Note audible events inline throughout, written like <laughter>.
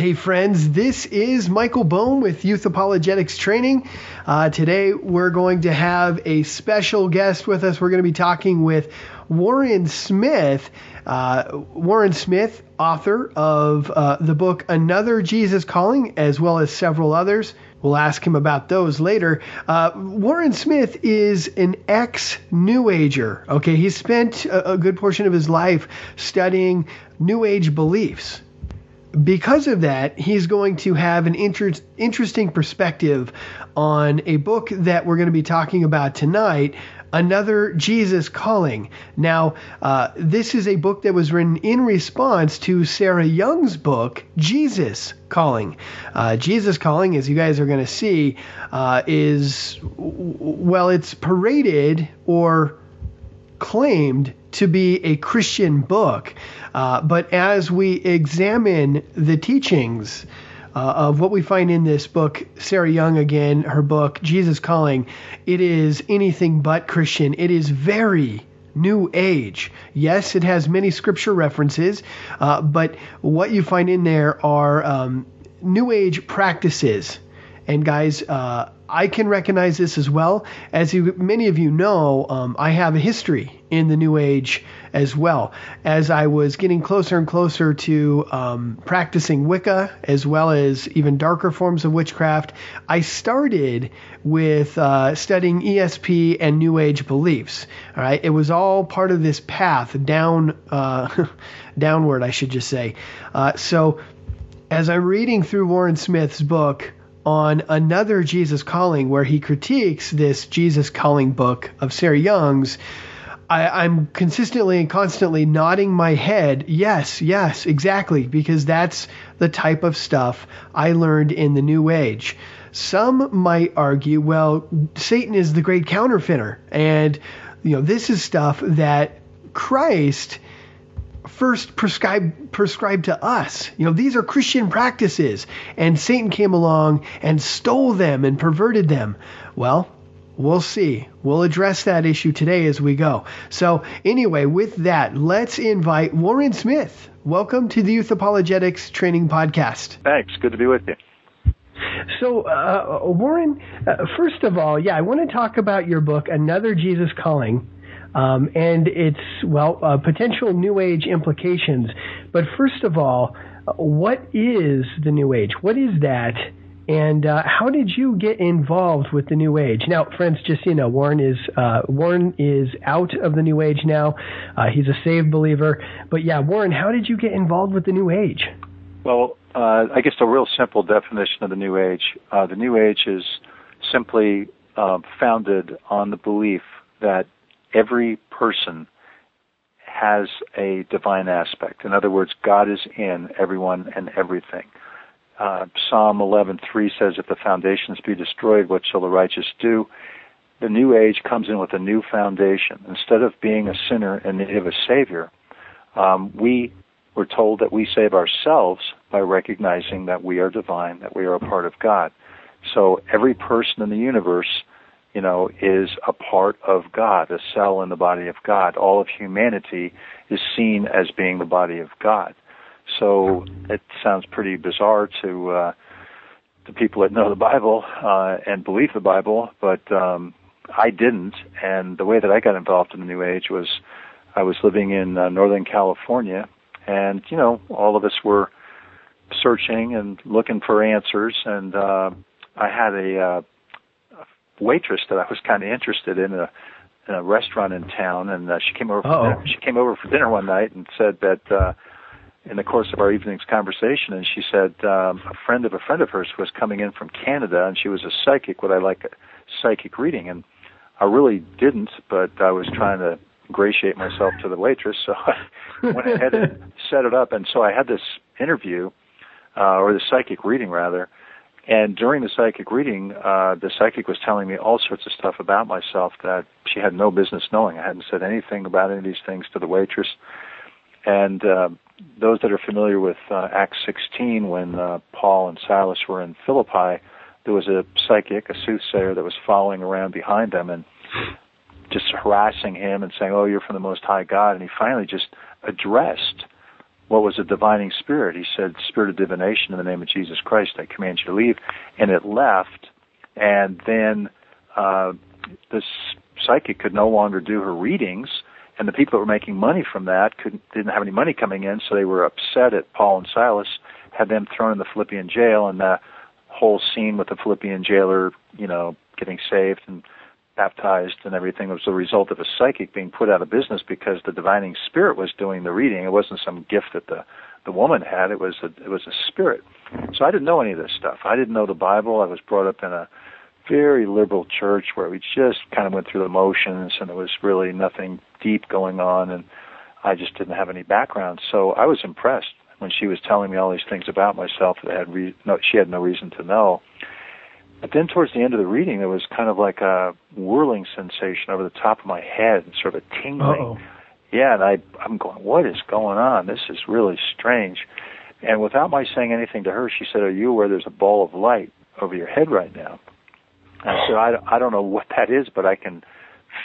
Hey, friends, this is Michael Bohm with Youth Apologetics Training. Uh, today, we're going to have a special guest with us. We're going to be talking with Warren Smith. Uh, Warren Smith, author of uh, the book Another Jesus Calling, as well as several others. We'll ask him about those later. Uh, Warren Smith is an ex New Ager. Okay, he spent a, a good portion of his life studying New Age beliefs because of that, he's going to have an inter- interesting perspective on a book that we're going to be talking about tonight. Another Jesus Calling. Now, uh, this is a book that was written in response to Sarah Young's book, Jesus Calling. Uh, Jesus Calling, as you guys are going to see, uh, is, well, it's paraded or claimed to be a Christian book. Uh, but as we examine the teachings uh, of what we find in this book, Sarah Young again, her book, Jesus Calling, it is anything but Christian. It is very New Age. Yes, it has many scripture references, uh, but what you find in there are um, New Age practices. And guys, uh, I can recognize this as well. As you, many of you know, um, I have a history in the New Age as well. As I was getting closer and closer to um, practicing Wicca, as well as even darker forms of witchcraft, I started with uh, studying ESP and New Age beliefs. All right, it was all part of this path down, uh, <laughs> downward, I should just say. Uh, so, as I'm reading through Warren Smith's book on another Jesus Calling, where he critiques this Jesus Calling book of Sarah Young's, I, am consistently and constantly nodding my head, yes, yes, exactly, because that's the type of stuff I learned in the New Age. Some might argue, well, Satan is the great counterfeiter, and you know this is stuff that Christ first prescribed prescribed to us. You know, these are Christian practices, and Satan came along and stole them and perverted them. Well, we'll see. We'll address that issue today as we go. So, anyway, with that, let's invite Warren Smith. Welcome to the Youth Apologetics Training Podcast. Thanks. Good to be with you. So, uh, Warren, uh, first of all, yeah, I want to talk about your book, Another Jesus Calling um, and its well uh, potential New Age implications. But first of all, what is the New Age? What is that? And uh, how did you get involved with the New Age? Now, friends, just you know, Warren is uh, Warren is out of the New Age now. Uh, he's a saved believer. But yeah, Warren, how did you get involved with the New Age? Well, uh, I guess a real simple definition of the New Age: uh, the New Age is simply uh, founded on the belief that every person has a divine aspect. In other words, God is in everyone and everything. Uh, Psalm 11:3 says, "If the foundations be destroyed, what shall the righteous do?" The New Age comes in with a new foundation. Instead of being a sinner in need of a savior, um, we were told that we save ourselves by recognizing that we are divine, that we are a part of God. So every person in the universe you know, is a part of God, a cell in the body of God. All of humanity is seen as being the body of God. So it sounds pretty bizarre to uh, to people that know the Bible uh, and believe the Bible, but um, I didn't. And the way that I got involved in the New Age was I was living in uh, Northern California, and you know, all of us were searching and looking for answers, and uh, I had a uh, waitress that I was kind of interested in a in a restaurant in town, and uh, she came over. For dinner. She came over for dinner one night and said that uh, in the course of our evening's conversation, and she said um, a friend of a friend of hers was coming in from Canada, and she was a psychic. Would I like a psychic reading? And I really didn't, but I was trying to ingratiate myself to the waitress, so <laughs> I went ahead and <laughs> set it up. And so I had this interview, uh, or the psychic reading rather, and during the psychic reading, uh, the psychic was telling me all sorts of stuff about myself that she had no business knowing. I hadn't said anything about any of these things to the waitress. And uh, those that are familiar with uh, Acts 16, when uh, Paul and Silas were in Philippi, there was a psychic, a soothsayer, that was following around behind them and just harassing him and saying, "Oh, you're from the Most High God." And he finally just addressed what was a divining spirit. He said, Spirit of divination in the name of Jesus Christ, I command you to leave. And it left, and then uh, this psychic could no longer do her readings, and the people that were making money from that couldn't didn't have any money coming in, so they were upset at Paul and Silas, had them thrown in the Philippian jail, and the whole scene with the Philippian jailer, you know, getting saved and baptized and everything was the result of a psychic being put out of business because the divining spirit was doing the reading. It wasn't some gift that the the woman had. It was a it was a spirit. So I didn't know any of this stuff. I didn't know the Bible. I was brought up in a very liberal church where we just kind of went through the motions and there was really nothing deep going on and I just didn't have any background. So I was impressed when she was telling me all these things about myself that I had re- no, she had no reason to know. But then towards the end of the reading, there was kind of like a whirling sensation over the top of my head and sort of a tingling. Uh-oh. Yeah, and I, I'm going, what is going on? This is really strange. And without my saying anything to her, she said, are you aware there's a ball of light over your head right now? And I said, I, I don't know what that is, but I can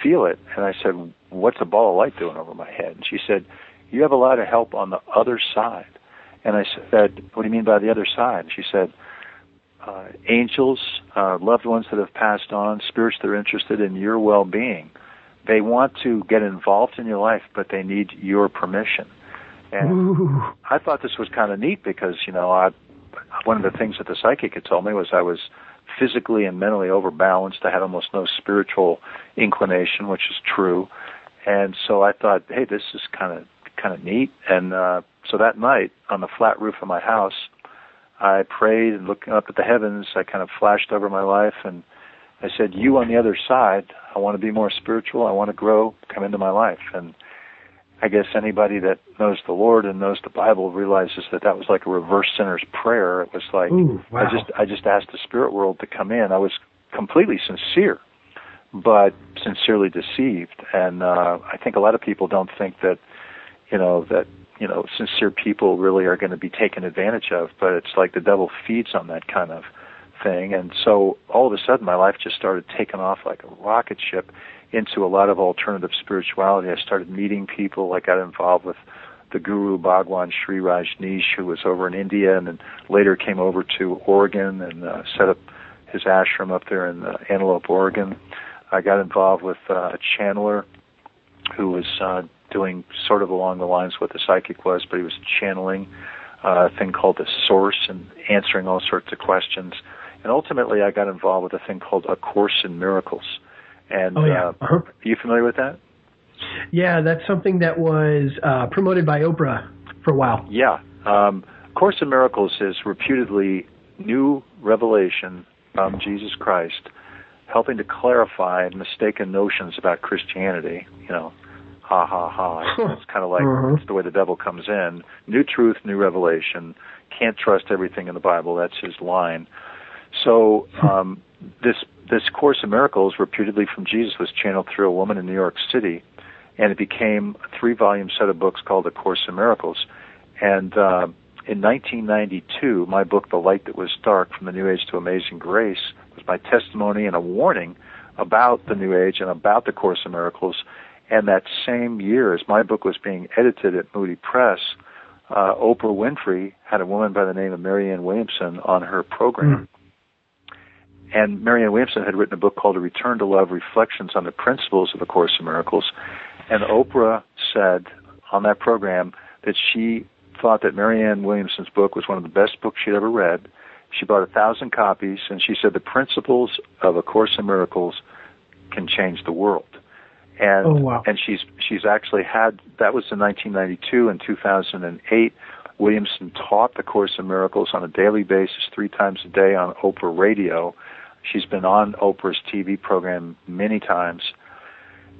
feel it. And I said, what's a ball of light doing over my head? And she said, you have a lot of help on the other side. And I said, what do you mean by the other side? And she said, uh, angels, uh, loved ones that have passed on, spirits that are interested in your well-being. They want to get involved in your life, but they need your permission. And Ooh. I thought this was kind of neat because, you know, I, one of the things that the psychic had told me was I was physically and mentally overbalanced. I had almost no spiritual inclination, which is true. And so I thought, hey, this is kind of kind of neat. And uh, so that night, on the flat roof of my house, I prayed and looking up at the heavens, I kind of flashed over my life and I said, You on the other side, I want to be more spiritual, I want to grow, come into my life. And I guess anybody that knows the Lord and knows the Bible realizes that that was like a reverse sinner's prayer. It was like Ooh, wow. I just I just asked the spirit world to come in. I was completely sincere, but sincerely deceived. And uh, I think a lot of people don't think that you know that you know sincere people really are going to be taken advantage of but it's like the devil feeds on that kind of thing. And so all of a sudden my life just started taking off like a rocket ship into a lot of alternative spirituality. I started meeting people. I got involved with the guru bhagwan sri rajneesh who was over in india and then later came over to oregon and uh, set up his ashram up there in uh, antelope oregon. I got involved with uh, a channeler who was uh, doing sort of along the lines what the psychic was, but he was channeling uh, a thing called the source and answering all sorts of questions. And ultimately, I got involved with a thing called A Course in Miracles. And oh, yeah. uh, uh-huh. are you familiar with that? Yeah, that's something that was uh, promoted by Oprah for a while. Yeah. Um, Course in Miracles is reputedly new revelation from Jesus Christ, helping to clarify mistaken notions about Christianity. You know, ha ha ha. <laughs> It's kind of like Uh-huh. it's the way the devil comes in. New truth, new revelation. Can't trust everything in the Bible. That's his line. So um, this this Course in Miracles, reputedly from Jesus, was channeled through a woman in New York City, and it became a three volume set of books called The Course in Miracles. And uh, in 1992, my book, The Light That Was Dark, From the New Age to Amazing Grace, was my testimony and a warning about the New Age and about the Course in Miracles. And that same year, as my book was being edited at Moody Press, uh, Oprah Winfrey had a woman by the name of Marianne Williamson on her program. And Marianne Williamson had written a book called A Return to Love Reflections on the Principles of A Course in Miracles. And Oprah said on that program that she thought that Marianne Williamson's book was one of the best books she'd ever read. She bought a thousand copies, and she said the principles of A Course in Miracles can change the world. And Oh, wow. and she's she's actually had that was in 1992 and 2008. Williamson taught the Course in Miracles on a daily basis, three times a day on Oprah Radio. She's been on Oprah's TV program many times.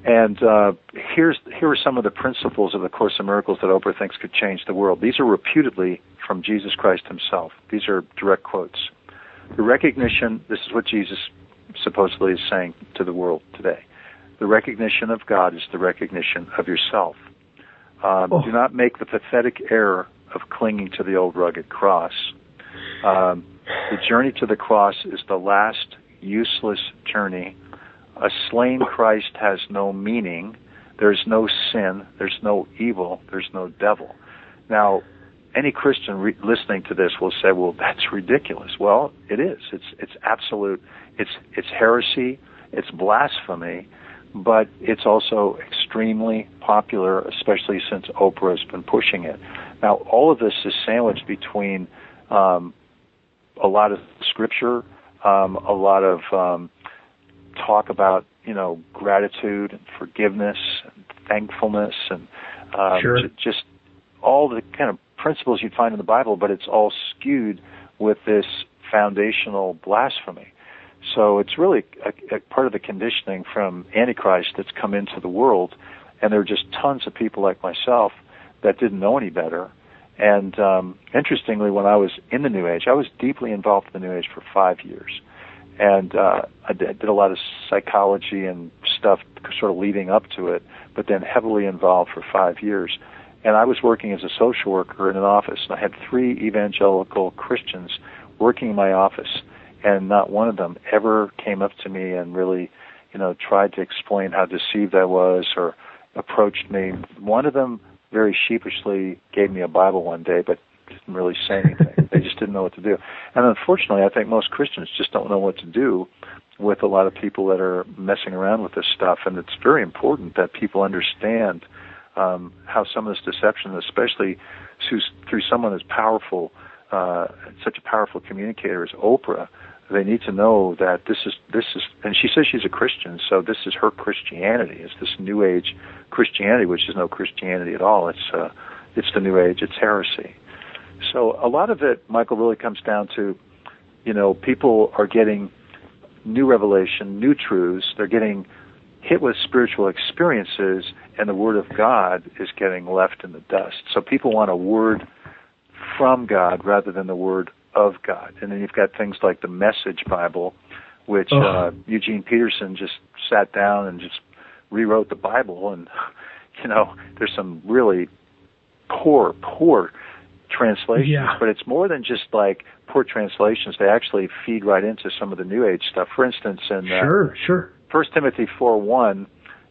And uh, here's here are some of the principles of the Course in Miracles that Oprah thinks could change the world. These are reputedly from Jesus Christ himself. These are direct quotes. The recognition, this is what Jesus supposedly is saying to the world today. The recognition of God is the recognition of yourself. Um, Oh. Do not make the pathetic error of clinging to the old rugged cross. Um, the journey to the cross is the last useless journey. A slain Christ has no meaning. There's no sin. There's no evil. There's no devil. Now, any Christian re- listening to this will say, "Well, <laughs> that's ridiculous." Well, it is. It's it's absolute. It's it's heresy. It's blasphemy, but it's also extremely popular, especially since Oprah has been pushing it. Now, all of this is sandwiched between um, a lot of scripture, um, a lot of um, talk about you know gratitude and forgiveness and thankfulness and um, sure. j- just all the kind of principles you'd find in the Bible, but it's all skewed with this foundational blasphemy. So it's really a, a part of the conditioning from Antichrist that's come into the world, and there are just tons of people like myself that didn't know any better. And um, interestingly, when I was in the New Age, I was deeply involved in the New Age for five years, and uh, I did a lot of psychology and stuff, sort of leading up to it, but then heavily involved for five years. And I was working as a social worker in an office, and I had three evangelical Christians working in my office and not one of them ever came up to me and really, you know, tried to explain how deceived I was or approached me. One of them very sheepishly gave me a Bible one day, but didn't really say anything. they just didn't know what to do. And unfortunately, I think most Christians just don't know what to do with a lot of people that are messing around with this stuff. And it's very important that people understand um, how some of this deception, especially through someone as powerful, uh, such a powerful communicator as Oprah, they need to know that this is this is and she says she's a Christian, so this is her Christianity. It's this new age Christianity, which is no Christianity at all. It's uh, it's the new age. It's heresy. So a lot of it, Michael, really comes down to, you know, people are getting new revelation, new truths. They're getting hit with spiritual experiences, and the Word of God is getting left in the dust. So people want a word from God rather than the Word of God. And then you've got things like the Message Bible, which oh. uh, Eugene Peterson just sat down and just rewrote the Bible. And, <laughs> you know, there's some really poor, poor translations. Yeah. But it's more than just like poor translations. They actually feed right into some of the New Age stuff. For instance, in uh, sure, sure. First Timothy 4 1,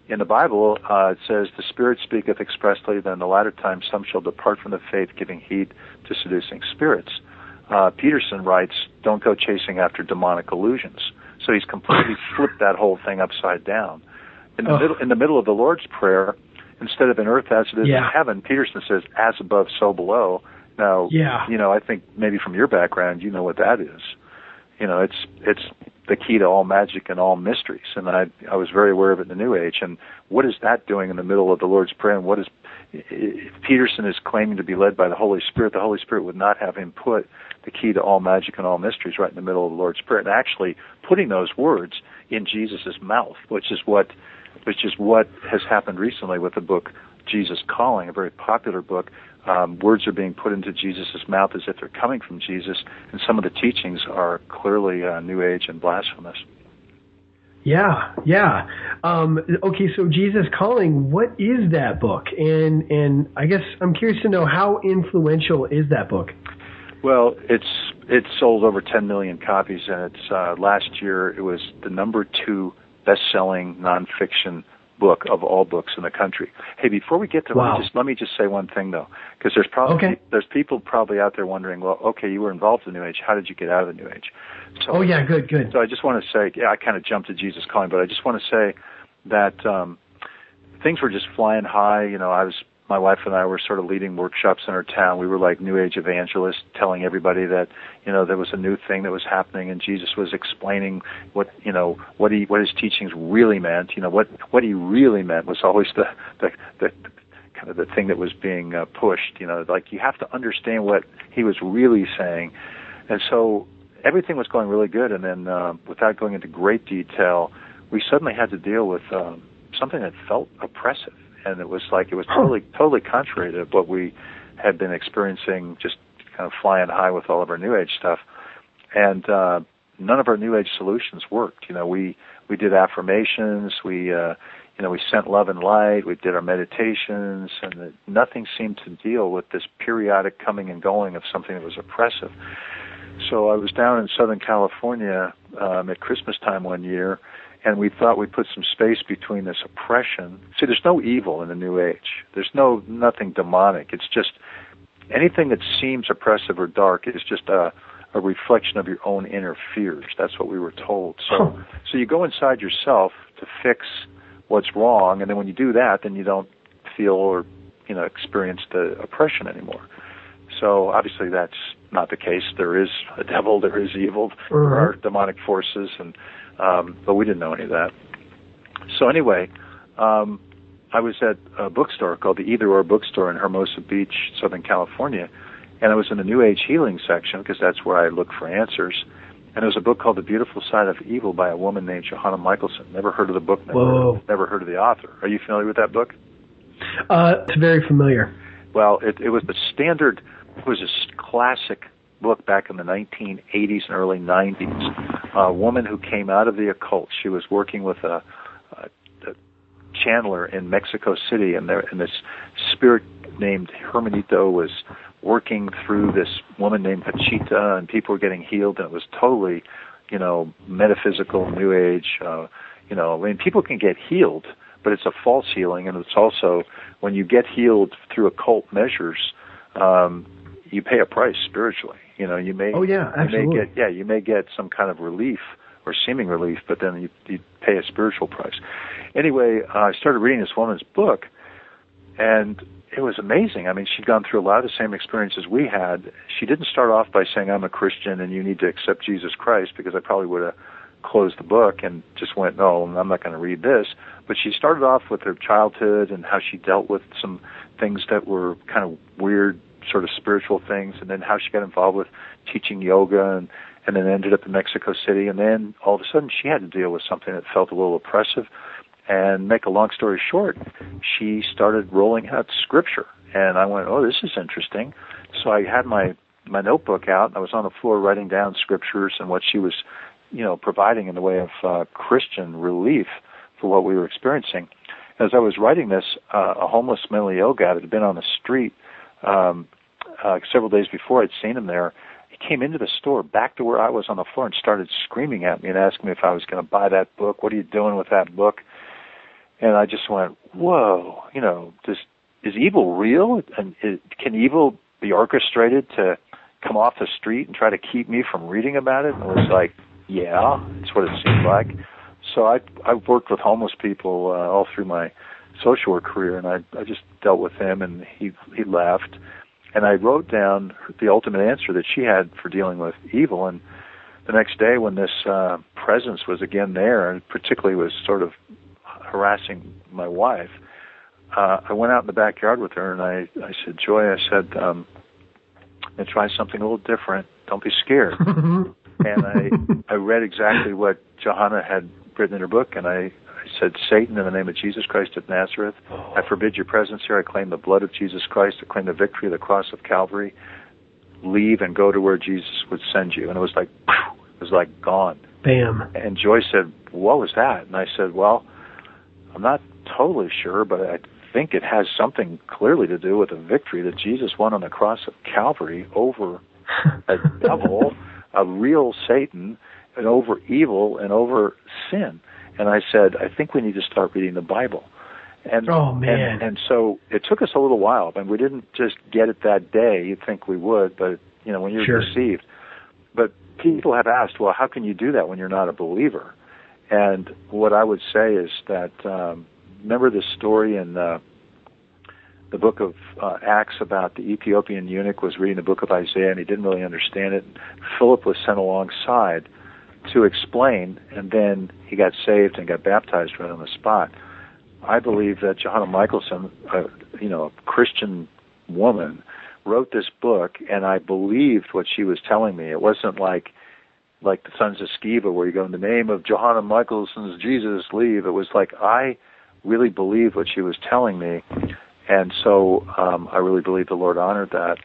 in the Bible, uh, it says, The Spirit speaketh expressly that in the latter times some shall depart from the faith, giving heed to seducing spirits uh, Peterson writes, don't go chasing after demonic illusions. So he's completely <laughs> flipped that whole thing upside down. In the oh. middle, in the middle of the Lord's Prayer, instead of in earth as it is yeah. in heaven, Peterson says, as above, so below. Now, yeah. you know, I think maybe from your background, you know what that is. You know, it's it's the key to all magic and all mysteries, and I I was very aware of it in the New Age. And what is that doing in the middle of the Lord's Prayer? And what is if Peterson is claiming to be led by the Holy Spirit? The Holy Spirit would not have him put the key to all magic and all mysteries right in the middle of the Lord's Prayer, and actually putting those words in Jesus' mouth, which is what which is what has happened recently with the book Jesus Calling, a very popular book. Um, words are being put into Jesus' mouth as if they're coming from Jesus, and some of the teachings are clearly uh, New Age and blasphemous. Yeah, yeah. Um, okay, so Jesus Calling, what is that book? And and I guess I'm curious to know how influential is that book? Well, it's it sold over 10 million copies, and it's uh, last year it was the number two best-selling nonfiction book of all books in the country. Hey, before we get to wow. let me just let me just say one thing though, because there's probably okay. there's people probably out there wondering, well, okay, you were involved in the New Age, how did you get out of the New Age? So, oh yeah, good, good. So I just want to say, yeah, I kind of jumped to Jesus calling, but I just want to say that um, things were just flying high. You know, I was my wife and I were sort of leading workshops in our town. We were like New Age evangelists, telling everybody that you know there was a new thing that was happening, and Jesus was explaining what you know what he what his teachings really meant. You know what what he really meant was always the the, the kind of the thing that was being uh, pushed. You know, like you have to understand what he was really saying, and so everything was going really good. And then, uh, without going into great detail, we suddenly had to deal with um, something that felt oppressive and it was like it was totally totally contrary to what we had been experiencing, just kind of flying high with all of our New Age stuff, and uh, none of our New Age solutions worked. You know, we we did affirmations, we uh, you know we sent love and light, we did our meditations, and the, nothing seemed to deal with this periodic coming and going of something that was oppressive. So I was down in Southern California um, at Christmas time one year and we thought we'd put some space between this oppression. See, there's no evil in the New Age. There's no nothing demonic. It's just anything that seems oppressive or dark is just a a reflection of your own inner fears. That's what we were told. So so you go inside yourself to fix what's wrong, and then when you do that, then you don't feel or you know experience the oppression anymore. So obviously that's not the case. There is a devil, there is evil, there Uh-huh. are demonic forces, and um, but we didn't know any of that. So anyway, um, I was at a bookstore called the Either Or Bookstore in Hermosa Beach, Southern California, and I was in the New Age healing section because that's where I look for answers. And there was a book called The Beautiful Side of Evil by a woman named Johanna Michaelsen. Never heard of the book, never, Whoa. never heard of the author. Are you familiar with that book? Uh, it's very familiar. Well, it, it was the standard, it was a classic book back in the 1980s and early 90s. A woman who came out of the occult. She was working with a, a, a channeler in Mexico City, and, there, and this spirit named Hermanito was working through this woman named Pachita, and people were getting healed, and it was totally, you know, metaphysical, new age. Uh, you know, I mean, people can get healed, but it's a false healing, and it's also when you get healed through occult measures, um, you pay a price spiritually. You know, you may Oh, yeah, you may get yeah, you may get some kind of relief or seeming relief, but then you, you pay a spiritual price. Anyway, uh, I started reading this woman's book, and it was amazing. I mean, she'd gone through a lot of the same experiences we had. She didn't start off by saying, "I'm a Christian and you need to accept Jesus Christ," because I probably would have closed the book and just went, "No, I'm not going to read this." But she started off with her childhood and how she dealt with some things that were kind of weird, sort of spiritual things, and then how she got involved with teaching yoga and and then ended up in Mexico City, and then all of a sudden she had to deal with something that felt a little oppressive. And make a long story short, she started rolling out scripture, and I went, "Oh, this is interesting." So I had my my notebook out, and I was on the floor writing down scriptures and what she was, you know, providing in the way of uh, Christian relief for what we were experiencing. As I was writing this, uh, a homeless mentally ill guy that had been on the street um, uh, several days before, I'd seen him there. He came into the store, back to where I was on the floor, and started screaming at me and asking me if I was going to buy that book. What are you doing with that book? And I just went, "Whoa! You know, does is evil real? And is, can evil be orchestrated to come off the street and try to keep me from reading about it?" And it was like, "Yeah, it's what it seemed like." So I I've worked with homeless people uh, all through my social work career, and I I just dealt with him, and he he left, and I wrote down the ultimate answer that she had for dealing with evil, and the next day when this uh, presence was again there, and particularly was sort of harassing my wife, uh, I went out in the backyard with her, and I I said, Joy, I said, um, and try something a little different. Don't be scared. <laughs> and I I read exactly what Johanna had written in her book, and I, I said, Satan, in the name of Jesus Christ of Nazareth, I oh. forbid your presence here. I claim the blood of Jesus Christ. I claim the victory of the cross of Calvary. Leave and go to where Jesus would send you. And it was like, it was like gone. Bam. And Joy said, What was that? And I said, Well, I'm not totally sure, but I think it has something clearly to do with the victory that Jesus won on the cross of Calvary over <laughs> a devil, a real Satan, and over evil and over sin. And I said, I think we need to start reading the Bible. And, Oh, man. And, and so it took us a little while. Mean, we didn't just get it that day. You'd think we would, but you know, when you're Sure. deceived. But people have asked, well, how can you do that when you're not a believer? And what I would say is that um, remember this story in uh, the book of uh, Acts about the Ethiopian eunuch was reading the book of Isaiah and he didn't really understand it. Philip was sent alongside to explain, and then he got saved and got baptized right on the spot. I believe that Johanna Michaelsen, uh, you know, a Christian woman, wrote this book, and I believed what she was telling me. It wasn't like like the Sons of Sceva, where you go in the name of Johanna Michaelsen's Jesus, leave. It was like I really believed what she was telling me, and so um, I really believe the Lord honored that,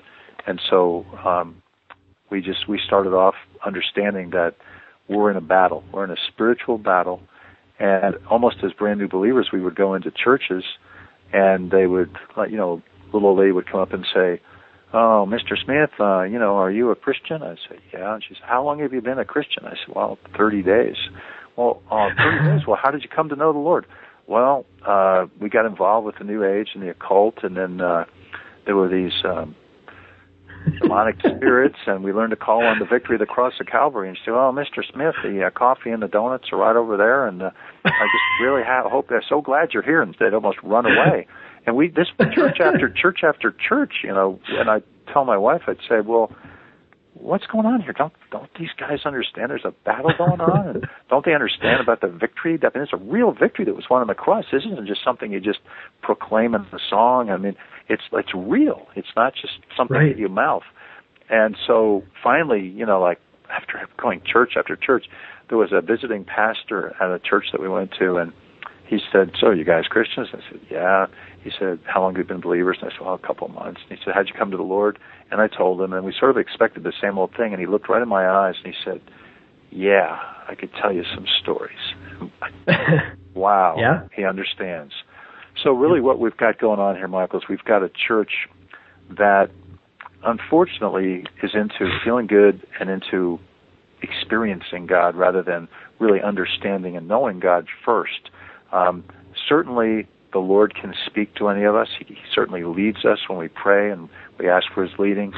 and so um, we just we started off understanding that we're in a battle, we're in a spiritual battle, and almost as brand new believers, we would go into churches, and they would, you know, little old lady would come up and say, "Oh, Mr. Smith, uh, you know, are you a Christian?" I said, "Yeah." And she said, "How long have you been a Christian?" I said, "Well, 30 days." Well, uh, 30 <laughs> days. Well, how did you come to know the Lord? Well, uh, we got involved with the New Age and the occult, and then uh, there were these um, demonic <laughs> spirits, and we learned to call on the victory of the cross of Calvary. And she said, "Oh, Mr. Smith, the uh, coffee and the donuts are right over there, and uh, I just <laughs> really ha- hope they're so glad you're here." And they'd almost run away. <laughs> And we this church after church after church, you know. And I tell my wife, I'd say, "Well." what's going on here? Don't don't these guys understand there's a battle going on? And don't they understand about the victory? I mean, it's a real victory that was won on the cross. This isn't just something you just proclaim in the song. I mean, it's it's real. It's not just something right. in your mouth. And so finally, you know, like after going church after church, there was a visiting pastor at a church that we went to, and he said, "So, you guys Christians?" I said, "Yeah." He said, "How long have you been believers?" And I said, "Well, a couple of months." And he said, "How'd you come to the Lord?" And I told him, and we sort of expected the same old thing. And he looked right in my eyes and he said, "Yeah, I could tell you some stories." <laughs> wow, yeah, he understands. So really, what we've got going on here, Michael, is we've got a church that, unfortunately, is into feeling good and into experiencing God rather than really understanding and knowing God first. Um, certainly, the Lord can speak to any of us. He certainly leads us when we pray and we ask for His leading.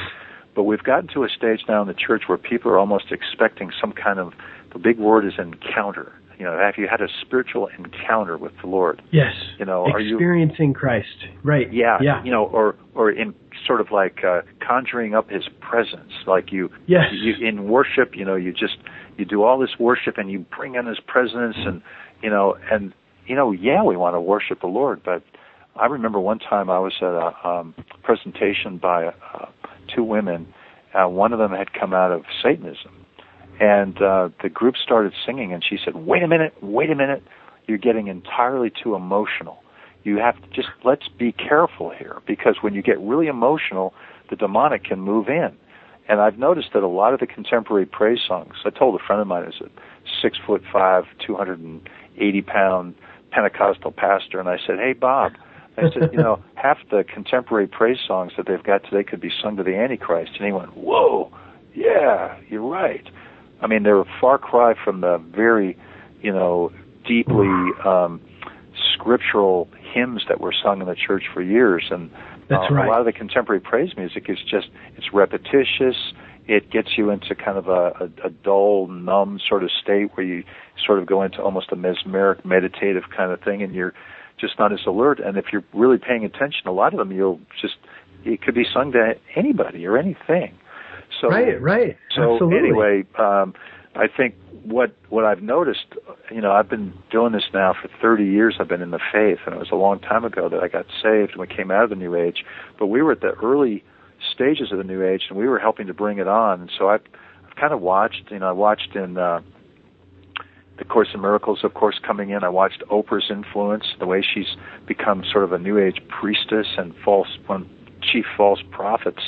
But we've gotten to a stage now in the church where people are almost expecting some kind of, the big word is encounter. You know, have you had a spiritual encounter with the Lord? Yes. You know, are you experiencing Christ? Right. Yeah. Yeah. You know, or or in sort of like uh, conjuring up His presence, like you. Yes. You, in worship, you know, you just you do all this worship and you bring in His presence, and you know, and you know, yeah, we want to worship the Lord, but I remember one time I was at a um, presentation by uh, two women. Uh, one of them had come out of Satanism, and uh, the group started singing, and she said, "Wait a minute, wait a minute, you're getting entirely too emotional. You have to just let's be careful here because when you get really emotional, the demonic can move in." And I've noticed that a lot of the contemporary praise songs. I told a friend of mine who's a six foot five, two hundred and eighty pound Pentecostal pastor, and I said, "Hey, Bob." I said, you know, <laughs> half the contemporary praise songs that they've got today could be sung to the Antichrist. And he went, whoa, yeah, you're right. I mean, they're a far cry from the very, you know, deeply um, scriptural hymns that were sung in the church for years. And That's uh, right. a lot of the contemporary praise music is just, it's repetitious. It gets you into kind of a, a, a dull, numb sort of state where you sort of go into almost a mesmeric, meditative kind of thing, and you're just not as alert. And if you're really paying attention, a lot of them you'll just it could be sung to anybody or anything. So right, right. So Absolutely. anyway, um, I think what what I've noticed, you know, I've been doing this now for 30 years. I've been in the faith, and it was a long time ago that I got saved and we came out of the New Age. But we were at the early stages of the New Age, and we were helping to bring it on. And so I've, I've kind of watched. You know, I watched in. Uh, the Course in Miracles, of course, coming in. I watched Oprah's influence, the way she's become sort of a New Age priestess and false, one chief false prophets,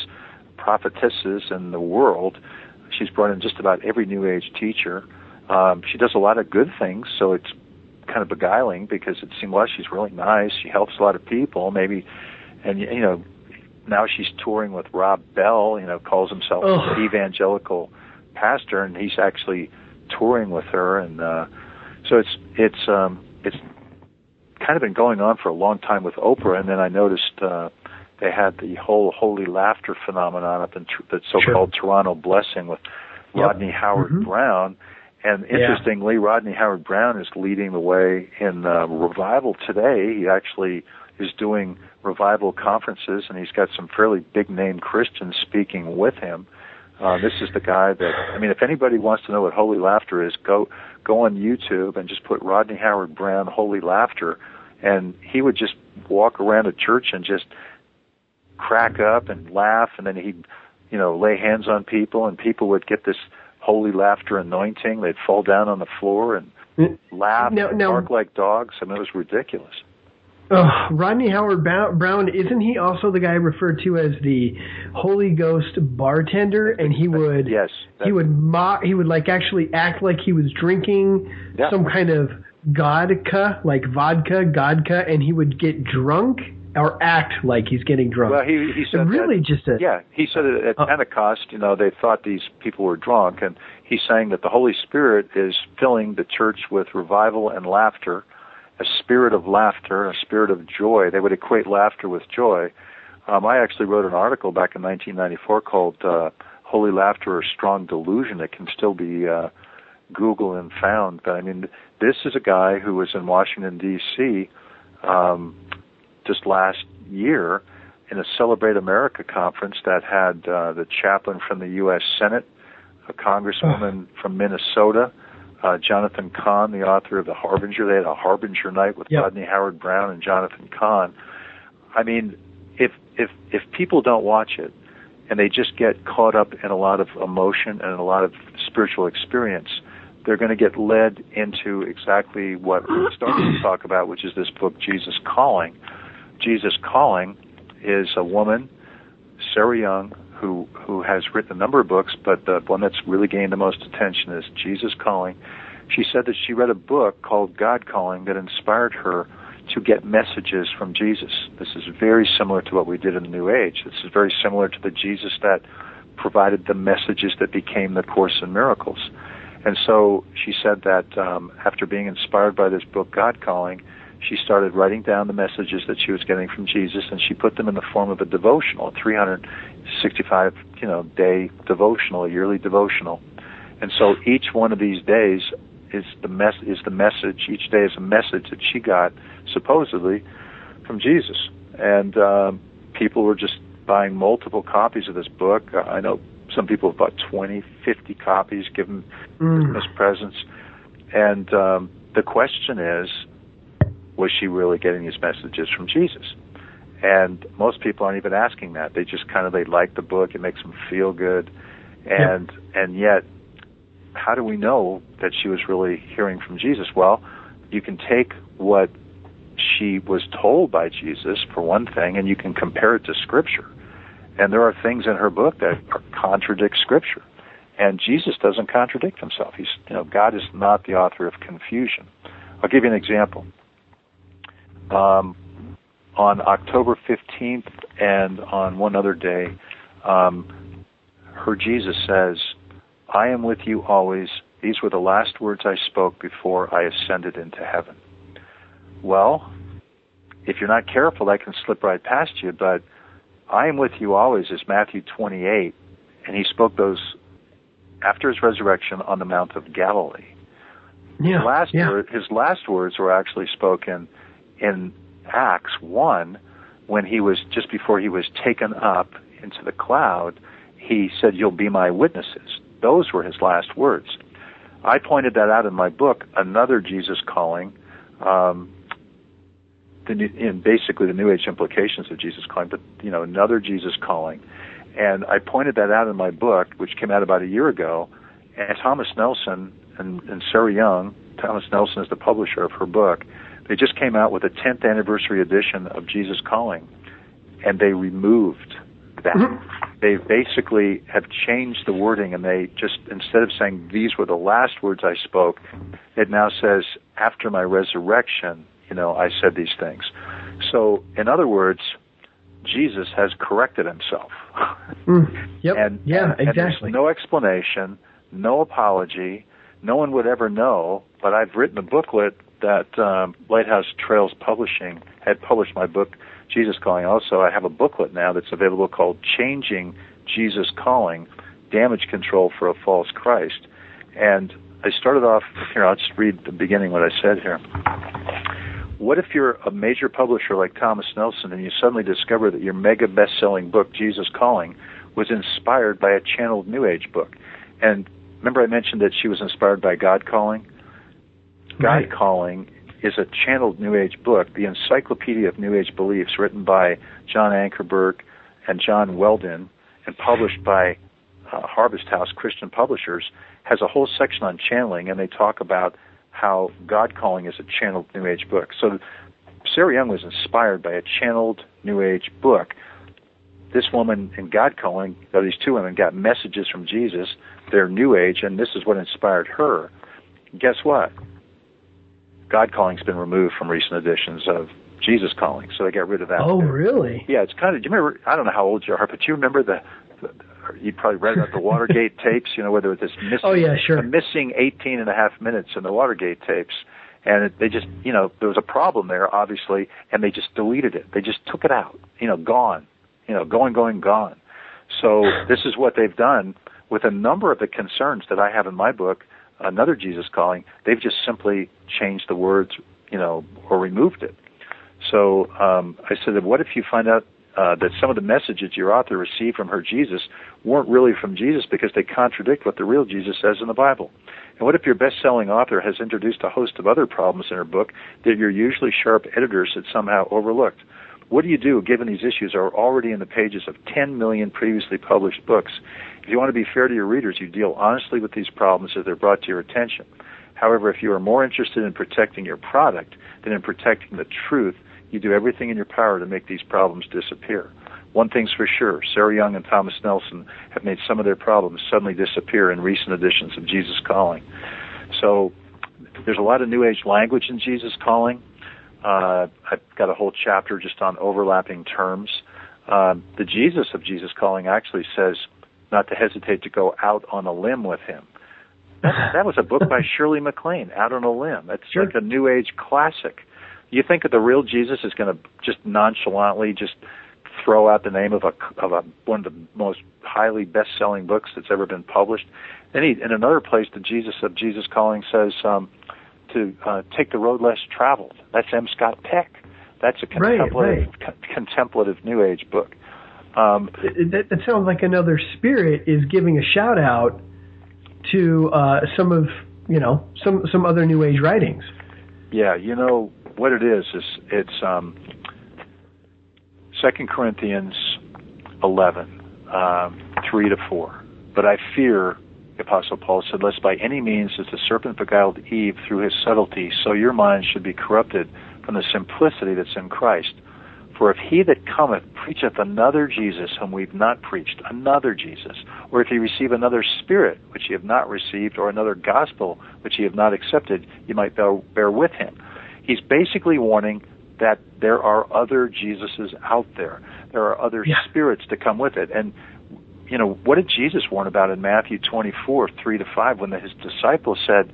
prophetesses in the world. She's brought in just about every New Age teacher. Um, she does a lot of good things, so it's kind of beguiling because it seems well she's really nice. She helps a lot of people, maybe, and you know, now she's touring with Rob Bell. You know, calls himself Ugh. an evangelical pastor, and he's actually touring with her, and uh, so it's it's um, it's kind of been going on for a long time with Oprah. And then I noticed uh, they had the whole holy laughter phenomenon up in tr- the so-called sure. Toronto Blessing with yep. Rodney Howard mm-hmm. Browne. And interestingly, yeah. Rodney Howard Browne is leading the way in uh, revival today. He actually is doing revival conferences, and he's got some fairly big name Christians speaking with him. Uh, this is the guy that I mean, if anybody wants to know what holy laughter is, go go on YouTube and just put Rodney Howard Browne holy laughter, and he would just walk around a church and just crack up and laugh, and then he'd you know lay hands on people, and people would get this holy laughter anointing. They'd fall down on the floor and laugh now, and now, bark like dogs. I mean, it was ridiculous. Uh, Rodney Howard Browne, isn't he also the guy referred to as the Holy Ghost bartender? And he would, yes, he would mock, he would like actually act like he was drinking yeah. some kind of godka, like vodka, godka, and he would get drunk or act like he's getting drunk. Well, he he said really that, just a yeah. He said that at uh, Pentecost, you know, they thought these people were drunk, and he's saying that the Holy Spirit is filling the church with revival and laughter a spirit of laughter, a spirit of joy. They would equate laughter with joy. Um, I actually wrote an article back in 1994 called uh, "Holy Laughter or Strong Delusion." It can still be uh, Google and found. But I mean, this is a guy who was in Washington D.C. Um, just last year in a Celebrate America conference that had uh, the chaplain from the U.S. Senate, a congresswoman oh. from Minnesota, uh, Jonathan Cahn, the author of The Harbinger. They had a Harbinger night with yep. Rodney Howard Browne and Jonathan Cahn. I mean, if if if people don't watch it and they just get caught up in a lot of emotion and a lot of spiritual experience, they're going to get led into exactly what we started to talk about, which is this book, Jesus Calling. Jesus Calling is a woman, Sarah Young, who who has written a number of books, but the one that's really gained the most attention is Jesus Calling. She said that she read a book called God Calling that inspired her to get messages from Jesus. This is very similar to what we did in the New Age. This is very similar to the Jesus that provided the messages that became the Course in Miracles. And so she said that um, after being inspired by this book, God Calling, she started writing down the messages that she was getting from Jesus, and she put them in the form of a devotional, a 365 you know day devotional, a yearly devotional. And so each one of these days is the mess is the message. Each day is a message that she got supposedly from Jesus, and um, people were just buying multiple copies of this book. Uh, I know some people have bought 20, 50 copies, given mm. Christmas presents, and um, the question is, was she really getting these messages from Jesus? And most people aren't even asking that. They just kind of they like the book. It makes them feel good, and and yet how do we know that she was really hearing from Jesus? Well, you can take what she was told by Jesus, for one thing, and you can compare it to Scripture. And there are things in her book that contradict Scripture. And Jesus doesn't contradict himself. He's, you know, God is not the author of confusion. I'll give you an example. Um, on October 15th and on one other day, um, her Jesus says, I am with you always. These were the last words I spoke before I ascended into heaven. Well, if you're not careful, that can slip right past you, but I am with you always is Matthew 28, and he spoke those after his resurrection on the Mount of Galilee. Yeah, his last yeah. Word, his last words were actually spoken in Acts 1 when he was just before he was taken up into the cloud. He said, "You'll be my witnesses." Those were his last words. I pointed that out in my book, Another Jesus Calling, um, the, in basically the New Age implications of Jesus calling, but you know, another Jesus calling. And I pointed that out in my book, which came out about a year ago. And Thomas Nelson and, and Sarah Young, Thomas Nelson is the publisher of her book. They just came out with a 10th anniversary edition of Jesus Calling, and they removed that. Mm-hmm they basically have changed the wording and they just instead of saying these were the last words I spoke, it now says after my resurrection, you know, I said these things. So in other words, Jesus has corrected himself. <laughs> Mm, yep. and, yeah, and, exactly. And no explanation, no apology. No one would ever know. But I've written a booklet that um, Lighthouse Trails Publishing had published my book Jesus Calling. Also, I have a booklet now that's available called Changing Jesus Calling Damage Control for a False Christ. And I started off here, I'll just read the beginning what I said here. What if you're a major publisher like Thomas Nelson and you suddenly discover that your mega best selling book, Jesus Calling, was inspired by a channeled New Age book? And remember, I mentioned that she was inspired by God Calling? God right. Calling is a channeled New Age book, the Encyclopedia of New Age Beliefs, written by John Ankerberg and John Weldon, and published by uh, Harvest House Christian Publishers, has a whole section on channeling, and they talk about how God calling is a channeled New Age book. So Sarah Young was inspired by a channeled New Age book. This woman in God calling, or these two women, got messages from Jesus. They're New Age, and this is what inspired her. Guess what? God Calling's been removed from recent editions of Jesus Calling, so they got rid of that. Oh, really? Yeah, it's kind of. Do you remember? I don't know how old you are, but you remember the. the you probably read about the Watergate <laughs> tapes, you know, whether it's this missing, oh, yeah, sure. missing 18 and a half minutes in the Watergate tapes. And it, they just, you know, there was a problem there, obviously, and they just deleted it. They just took it out, you know, gone. you know, going, going, gone. So this is what they've done with a number of the concerns that I have in my book, another Jesus calling. They've just simply changed the words, you know, or removed it. So um, I said, what if you find out uh, that some of the messages your author received from her Jesus weren't really from Jesus because they contradict what the real Jesus says in the Bible? And what if your best-selling author has introduced a host of other problems in her book that your usually sharp editors had somehow overlooked? What do you do given these issues are already in the pages of 10 million previously published books? If you want to be fair to your readers, you deal honestly with these problems as they're brought to your attention. However, if you are more interested in protecting your product than in protecting the truth, you do everything in your power to make these problems disappear. One thing's for sure, Sarah Young and Thomas Nelson have made some of their problems suddenly disappear in recent editions of Jesus Calling. So there's a lot of New Age language in Jesus Calling. Uh, I've got a whole chapter just on overlapping terms. Uh, the Jesus of Jesus Calling actually says not to hesitate to go out on a limb with him. That, <laughs> that was a book by Shirley MacLaine, Out on a Limb. It's sure. like a New Age classic. You think that the real Jesus is going to just nonchalantly just throw out the name of a of a one of the most highly best-selling books that's ever been published? Then he, in another place, the Jesus of Jesus Calling says um, to uh, take the road less traveled. That's M. Scott Peck. That's a contemplative right, right. Co- contemplative New Age book. Um, that, that sounds like another spirit is giving a shout out to uh, some of you know some some other New Age writings. Yeah, you know what it is is it's um, Second Corinthians eleven um, three to four. But I fear, Apostle Paul said, lest by any means as the serpent beguiled Eve through his subtlety, so your minds should be corrupted from the simplicity that's in Christ. For if he that cometh preacheth another Jesus whom we've not preached, another Jesus, or if ye receive another Spirit which ye have not received, or another gospel which ye have not accepted, ye might bear, bear with him. He's basically warning that there are other Jesuses out there. There are other yeah. spirits to come with it. And you know, what did Jesus warn about in Matthew 24, 3 to 5, when his disciples said,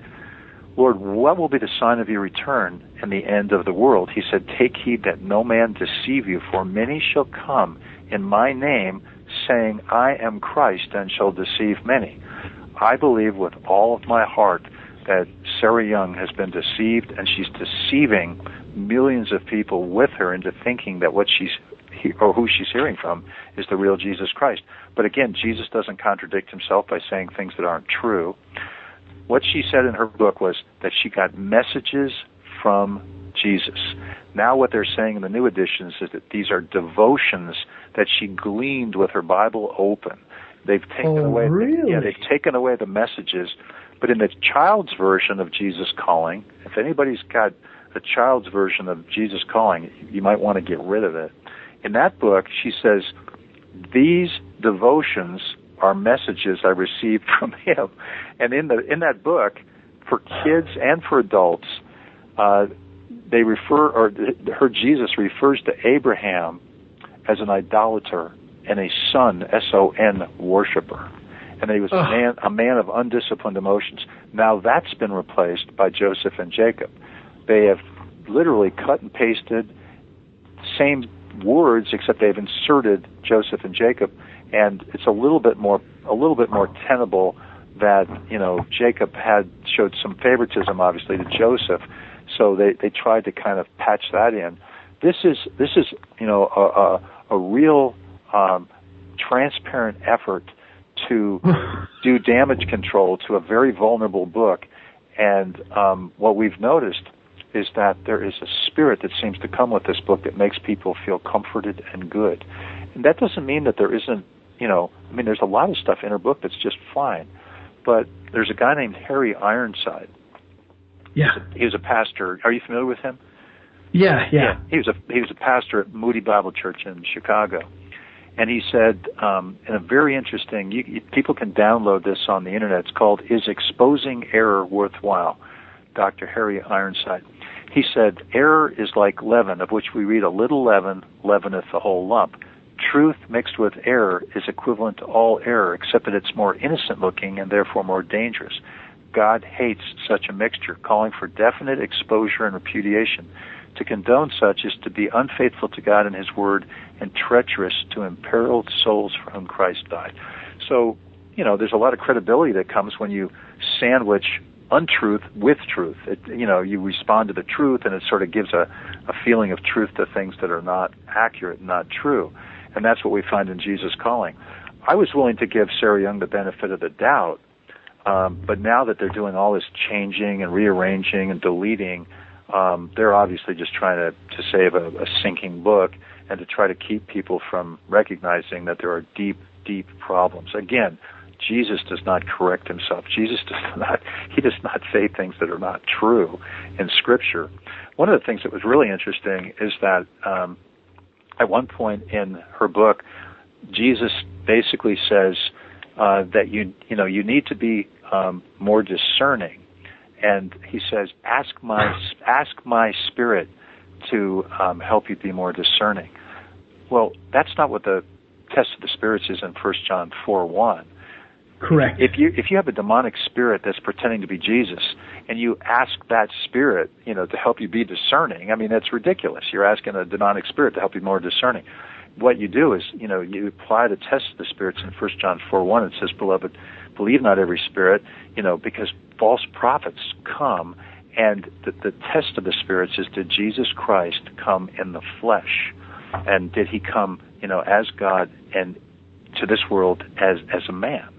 Lord, what will be the sign of your return and the end of the world? He said, Take heed that no man deceive you, for many shall come in my name, saying, I am Christ, and shall deceive many. I believe with all of my heart that Sarah Young has been deceived, and she's deceiving millions of people with her into thinking that what she's or who she's hearing from is the real Jesus Christ. But again, Jesus doesn't contradict himself by saying things that aren't true what she said in her book was that she got messages from Jesus. Now, what they're saying in the new editions is that these are devotions that she gleaned with her Bible open. They've taken oh, away, really? yeah, they've taken away the messages. But in the child's version of Jesus calling, if anybody's got a child's version of Jesus calling, you might want to get rid of it. In that book, she says these devotions are messages I received <laughs> from him. And in the in that book, for kids and for adults, uh, they refer or her Jesus refers to Abraham as an idolater and a son S O N worshiper, and he was a man a man of undisciplined emotions. Now that's been replaced by Joseph and Jacob. They have literally cut and pasted same words except they've inserted Joseph and Jacob and it's a little bit more a little bit more tenable that you know Jacob had showed some favoritism obviously to Joseph, so they they tried to kind of patch that in. This is this is you know a a, a real um, transparent effort to <laughs> do damage control to a very vulnerable book, and um, what we've noticed is that there is a spirit that seems to come with this book that makes people feel comforted and good. And that doesn't mean that there isn't you know, I mean, there's a lot of stuff in her book that's just fine. But there's a guy named Harry Ironside. Yeah. He was a, he was a pastor. Are you familiar with him? Yeah, yeah, yeah. He was a he was a pastor at Moody Bible Church in Chicago, and he said um, in a very interesting. You, you, people can download this on the internet. It's called "Is Exposing Error Worthwhile?" Dr. Harry Ironside. He said, "Error is like leaven, of which we read a little leaven leaveneth the whole lump." truth mixed with error is equivalent to all error, except that it's more innocent looking and therefore more dangerous. God hates such a mixture, calling for definite exposure and repudiation. To condone such is to be unfaithful to God and His Word and treacherous to imperiled souls for whom Christ died. So, you know, there's a lot of credibility that comes when you sandwich untruth with truth. It, you know, you respond to the truth, and it sort of gives a, a feeling of truth to things that are not accurate, not true, and that's what we find in Jesus calling. I was willing to give Sarah Young the benefit of the doubt, um, but now that they're doing all this changing and rearranging and deleting, um, they're obviously just trying to to save a, a sinking book and to try to keep people from recognizing that there are deep, deep problems. Again, Jesus does not correct himself. Jesus does <laughs> not he does not say things that are not true in Scripture. One of the things that was really interesting is that um, at one point in her book, Jesus basically says uh, that you you know you need to be um, more discerning, and he says, "Ask my ask my spirit to um, help you be more discerning." Well, that's not what the test of the spirits is in First John four one Correct. If you if you have a demonic spirit that's pretending to be Jesus and you ask that spirit, you know, to help you be discerning, I mean that's ridiculous. You're asking a demonic spirit to help you more discerning. What you do is, you know, you apply the test of the spirits in First John four one. It says, "Beloved, believe not every spirit," you know, because false prophets come, and the, the test of the spirits is did Jesus Christ come in the flesh, and did he come, you know, as God and to this world as as a man?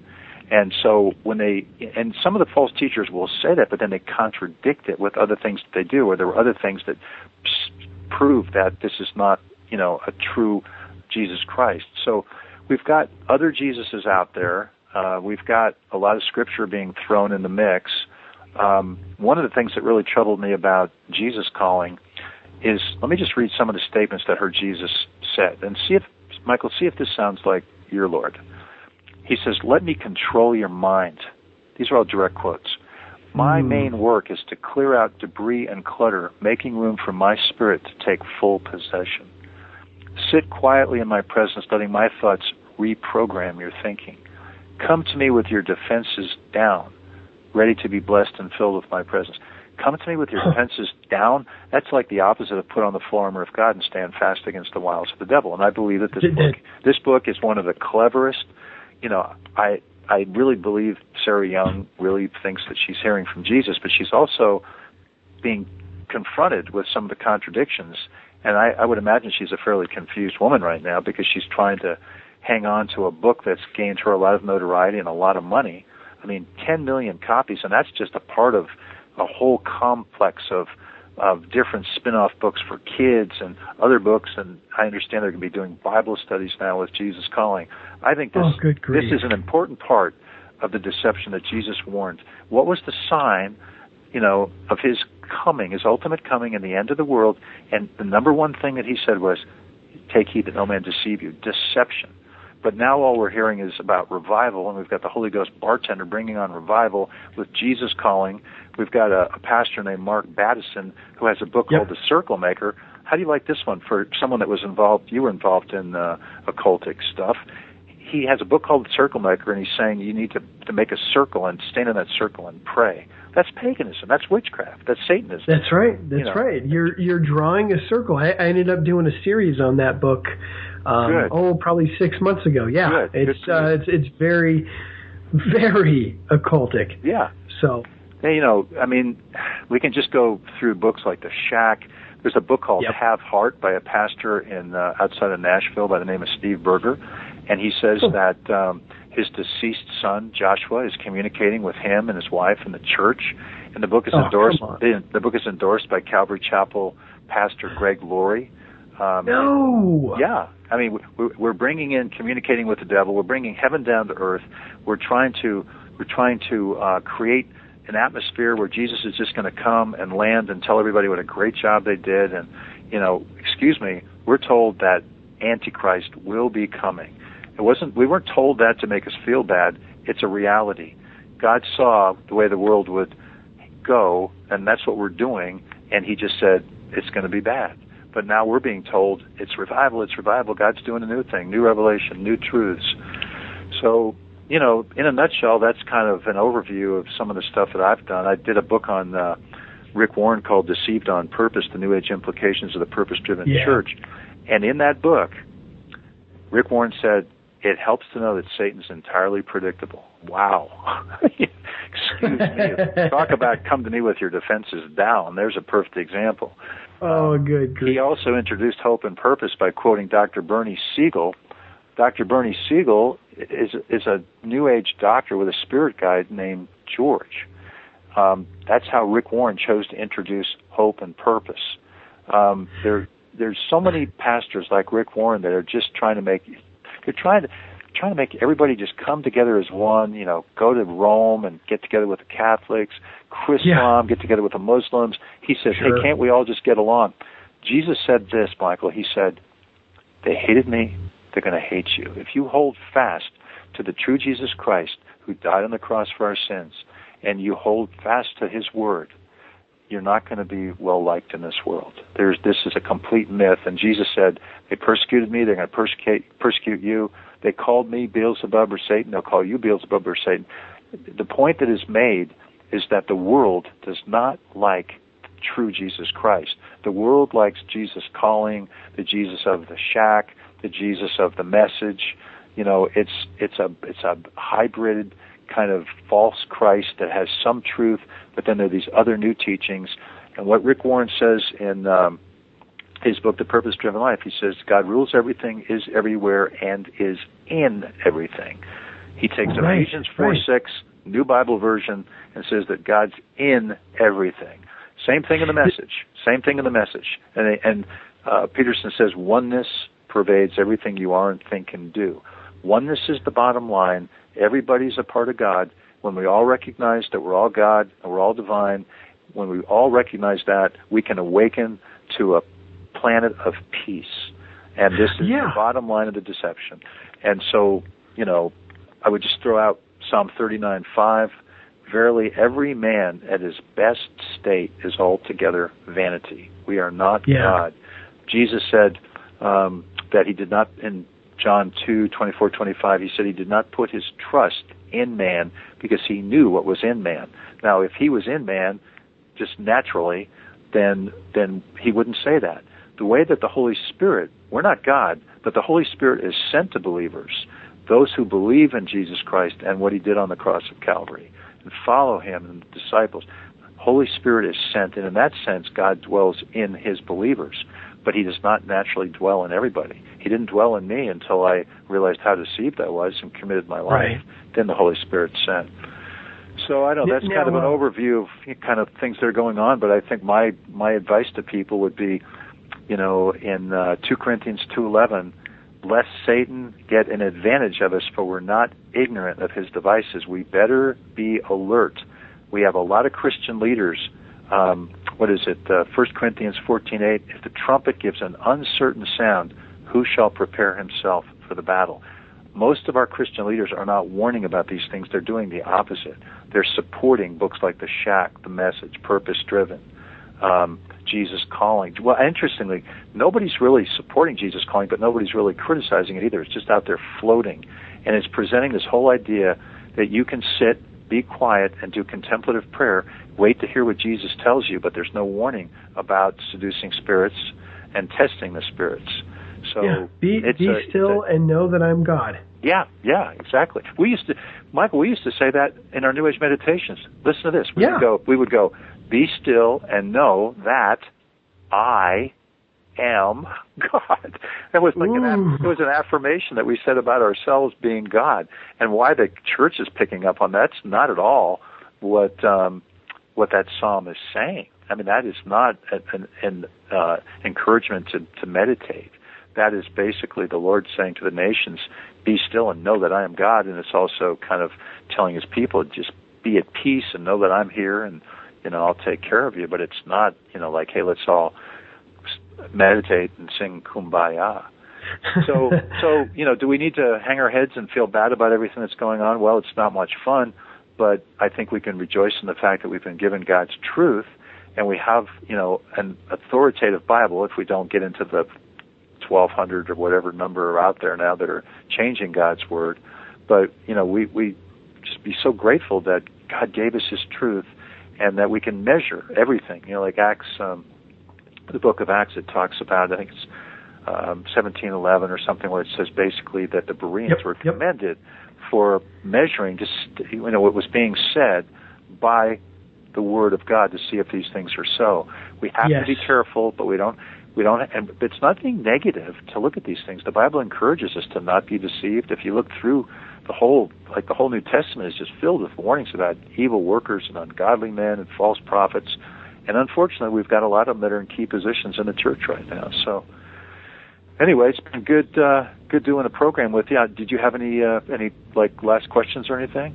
And so when they, and some of the false teachers will say that, but then they contradict it with other things that they do, or there are other things that prove that this is not, you know, a true Jesus Christ. So we've got other Jesuses out there. Uh, we've got a lot of scripture being thrown in the mix. Um, one of the things that really troubled me about Jesus calling is, let me just read some of the statements that her Jesus said, and see if Michael, see if this sounds like your Lord. He says, Let me control your mind. These are all direct quotes. My mm. main work is to clear out debris and clutter, making room for my spirit to take full possession. Sit quietly in my presence, letting my thoughts reprogram your thinking. Come to me with your defenses down, ready to be blessed and filled with my presence. Come to me with your defenses down. That's like the opposite of put on the full armor of God and stand fast against the wiles of the devil. And I believe that this book, this book is one of the cleverest, you know, I I really believe Sarah Young really thinks that she's hearing from Jesus, but she's also being confronted with some of the contradictions. And I, I would imagine she's a fairly confused woman right now because she's trying to hang on to a book that's gained her a lot of notoriety and a lot of money. I mean, 10 million copies, and that's just a part of a whole complex of of different spin-off books for kids and other books and I understand they're going to be doing Bible studies now with Jesus calling. I think this oh, this is an important part of the deception that Jesus warned. What was the sign, you know, of his coming, his ultimate coming and the end of the world? And the number one thing that he said was, "Take heed that no man deceive you." Deception. But now all we're hearing is about revival, and we've got the Holy Ghost bartender bringing on revival with Jesus calling. We've got a, a pastor named Mark Batterson who has a book yep. called The Circle Maker. How do you like this one for someone that was involved? You were involved in uh, occultic stuff he has a book called The Circle Maker, and he's saying you need to, to make a circle and stand in that circle and pray. That's paganism. That's witchcraft. That's Satanism. That's right. That's you know. right. You're you're drawing a circle. I, I ended up doing a series on that book. Um. Oh, probably six months ago. Yeah. Good. It's Good uh, it's it's very very occultic. Yeah. So. Hey, you know, I mean, we can just go through books like The Shack. There's a book called yep. Have Heart by a pastor in uh, outside of Nashville by the name of Steve Berger and he says that um, his deceased son Joshua is communicating with him and his wife in the church. And the book is oh, endorsed. The, the, book is endorsed by Calvary Chapel pastor Greg Laurie. Um, no. Yeah, I mean we're bringing in communicating with the devil. We're bringing heaven down to earth. We're trying to we're trying to uh, create an atmosphere where Jesus is just going to come and land and tell everybody what a great job they did. And you know, excuse me, we're told that Antichrist will be coming. It wasn't we weren't told that to make us feel bad. It's a reality. God saw the way the world would go and that's what we're doing and he just said it's going to be bad. But now we're being told it's revival, it's revival. God's doing a new thing, new revelation, new truths. So, you know, in a nutshell, that's kind of an overview of some of the stuff that I've done. I did a book on uh, Rick Warren called Deceived on Purpose, the New Age Implications of the Purpose Driven Yeah. Church. And in that book, Rick Warren said, it helps to know that Satan's entirely predictable. Wow. <laughs> Excuse me. Talk about come to me with your defenses down. There's a perfect example. Oh, good. He also introduced hope and purpose by quoting Dr. Bernie Siegel. Dr. Bernie Siegel is is a New Age doctor with a spirit guide named George. Um, that's how Rick Warren chose to introduce hope and purpose. Um, there, there's so many pastors like Rick Warren that are just trying to make, they're trying to, trying to make everybody just come together as one. You know, go to Rome and get together with the Catholics, Islam, get together with the Muslims. He says, Sure. hey, can't we all just get along? Jesus said this, Michael. He said, they hated me, they're going to hate you. If you hold fast to the true Jesus Christ who died on the cross for our sins, and you hold fast to his word, you're not going to be well liked in this world. There's this is a complete myth, and Jesus said, "They persecuted me; they're going to persecute persecute you. They called me Beelzebub or Satan; they'll call you Beelzebub or Satan." The point that is made is that the world does not like true Jesus Christ. The world likes Jesus calling, the Jesus of the shack, the Jesus of the message. You know, it's it's a it's a hybrid kind of false Christ that has some truth, but then there are these other new teachings. And what Rick Warren says in um, his book, The Purpose Driven Life, he says God rules everything, is everywhere, and is in everything. He takes Right, Ephesians 4 right. 6, New Bible Version, and says that God's in everything. Same thing in the message. Same thing in the message. And, and uh, Peterson says oneness pervades everything you are and think and do. Oneness is the bottom line. Everybody's a part of God. When we all recognize that we're all God and we're all divine, when we all recognize that, we can awaken to a planet of peace. And this is Yeah. the bottom line of the deception. And so, you know, I would just throw out Psalm 39:5. Verily, every man at his best state is altogether vanity. We are not Yeah. God. Jesus said um, that he did not, in John 2, 24, 25, he said he did not put his trust in man because he knew what was in man. Now, if he was in man, just naturally, then then he wouldn't say that. The way that the Holy Spirit, we're not God, but the Holy Spirit is sent to believers, those who believe in Jesus Christ and what he did on the cross of Calvary, and follow him and the disciples. Holy Spirit is sent, and in that sense, God dwells in his believers, but he does not naturally dwell in everybody. He didn't dwell in me until I realized how deceived I was and committed my life. Right. Then the Holy Spirit sent. So I know that's Now, kind of an uh, overview of kind of things that are going on, but I think my my advice to people would be, you know, in uh, 2 Corinthians 2:11, lest Satan get an advantage of us, for we're not ignorant of his devices. We better be alert. We have a lot of Christian leaders. Um, what is it? Uh, 1 Corinthians 14:8. If the trumpet gives an uncertain sound, who shall prepare himself for the battle? Most of our Christian leaders are not warning about these things. They're doing the opposite. They're supporting books like The Shack, The Message, Purpose Driven, um, Jesus Calling. Well, interestingly, nobody's really supporting Jesus Calling, but nobody's really criticizing it either. It's just out there floating. And it's presenting this whole idea that you can sit, be quiet, and do contemplative prayer, wait to hear what Jesus tells you, but there's no warning about seducing spirits and testing the spirits. So yeah. Be, be a- still a- and know that I'm God. Yeah, yeah, exactly. We used to, Michael. We used to say that in our New Age meditations. Listen to this. We Yeah. would go. We would go. Be still and know that I am <laughs> God. That was like an, Ooh. it was an affirmation that we said about ourselves being God. And why the church is picking up on that's not at all what um, what that psalm is saying. I mean, that is not an, an uh, encouragement to, to meditate. That is basically the Lord saying to the nations, "Be still and know that I am God." And it's also kind of telling His people, "Just be at peace and know that I'm here, and you know I'll take care of you." But it's not, you know, like, "Hey, let's all meditate and sing Kumbaya." so <laughs> so you know do we need to hang our heads and feel bad about everything that's going on well it's not much fun but i think we can rejoice in the fact that we've been given god's truth and we have you know an authoritative bible if we don't get into the 1200 or whatever number are out there now that are changing god's word but you know we we just be so grateful that god gave us his truth and that we can measure everything. You know, like Acts, um, the book of Acts, it talks about. I think it's um, 1711 or something where it says basically that the Bereans Yep, were yep. commended for measuring just you know what was being said by the word of God to see if these things are so. We have Yes. to be careful, but we don't we don't and it's not being negative to look at these things. The Bible encourages us to not be deceived. If you look through the whole like the whole New Testament is just filled with warnings about evil workers and ungodly men and false prophets. And unfortunately, we've got a lot of them that are in key positions in the church right now. So, anyway, it's been good, uh, good doing a program with you. Uh, Did you have any, uh, any like last questions or anything?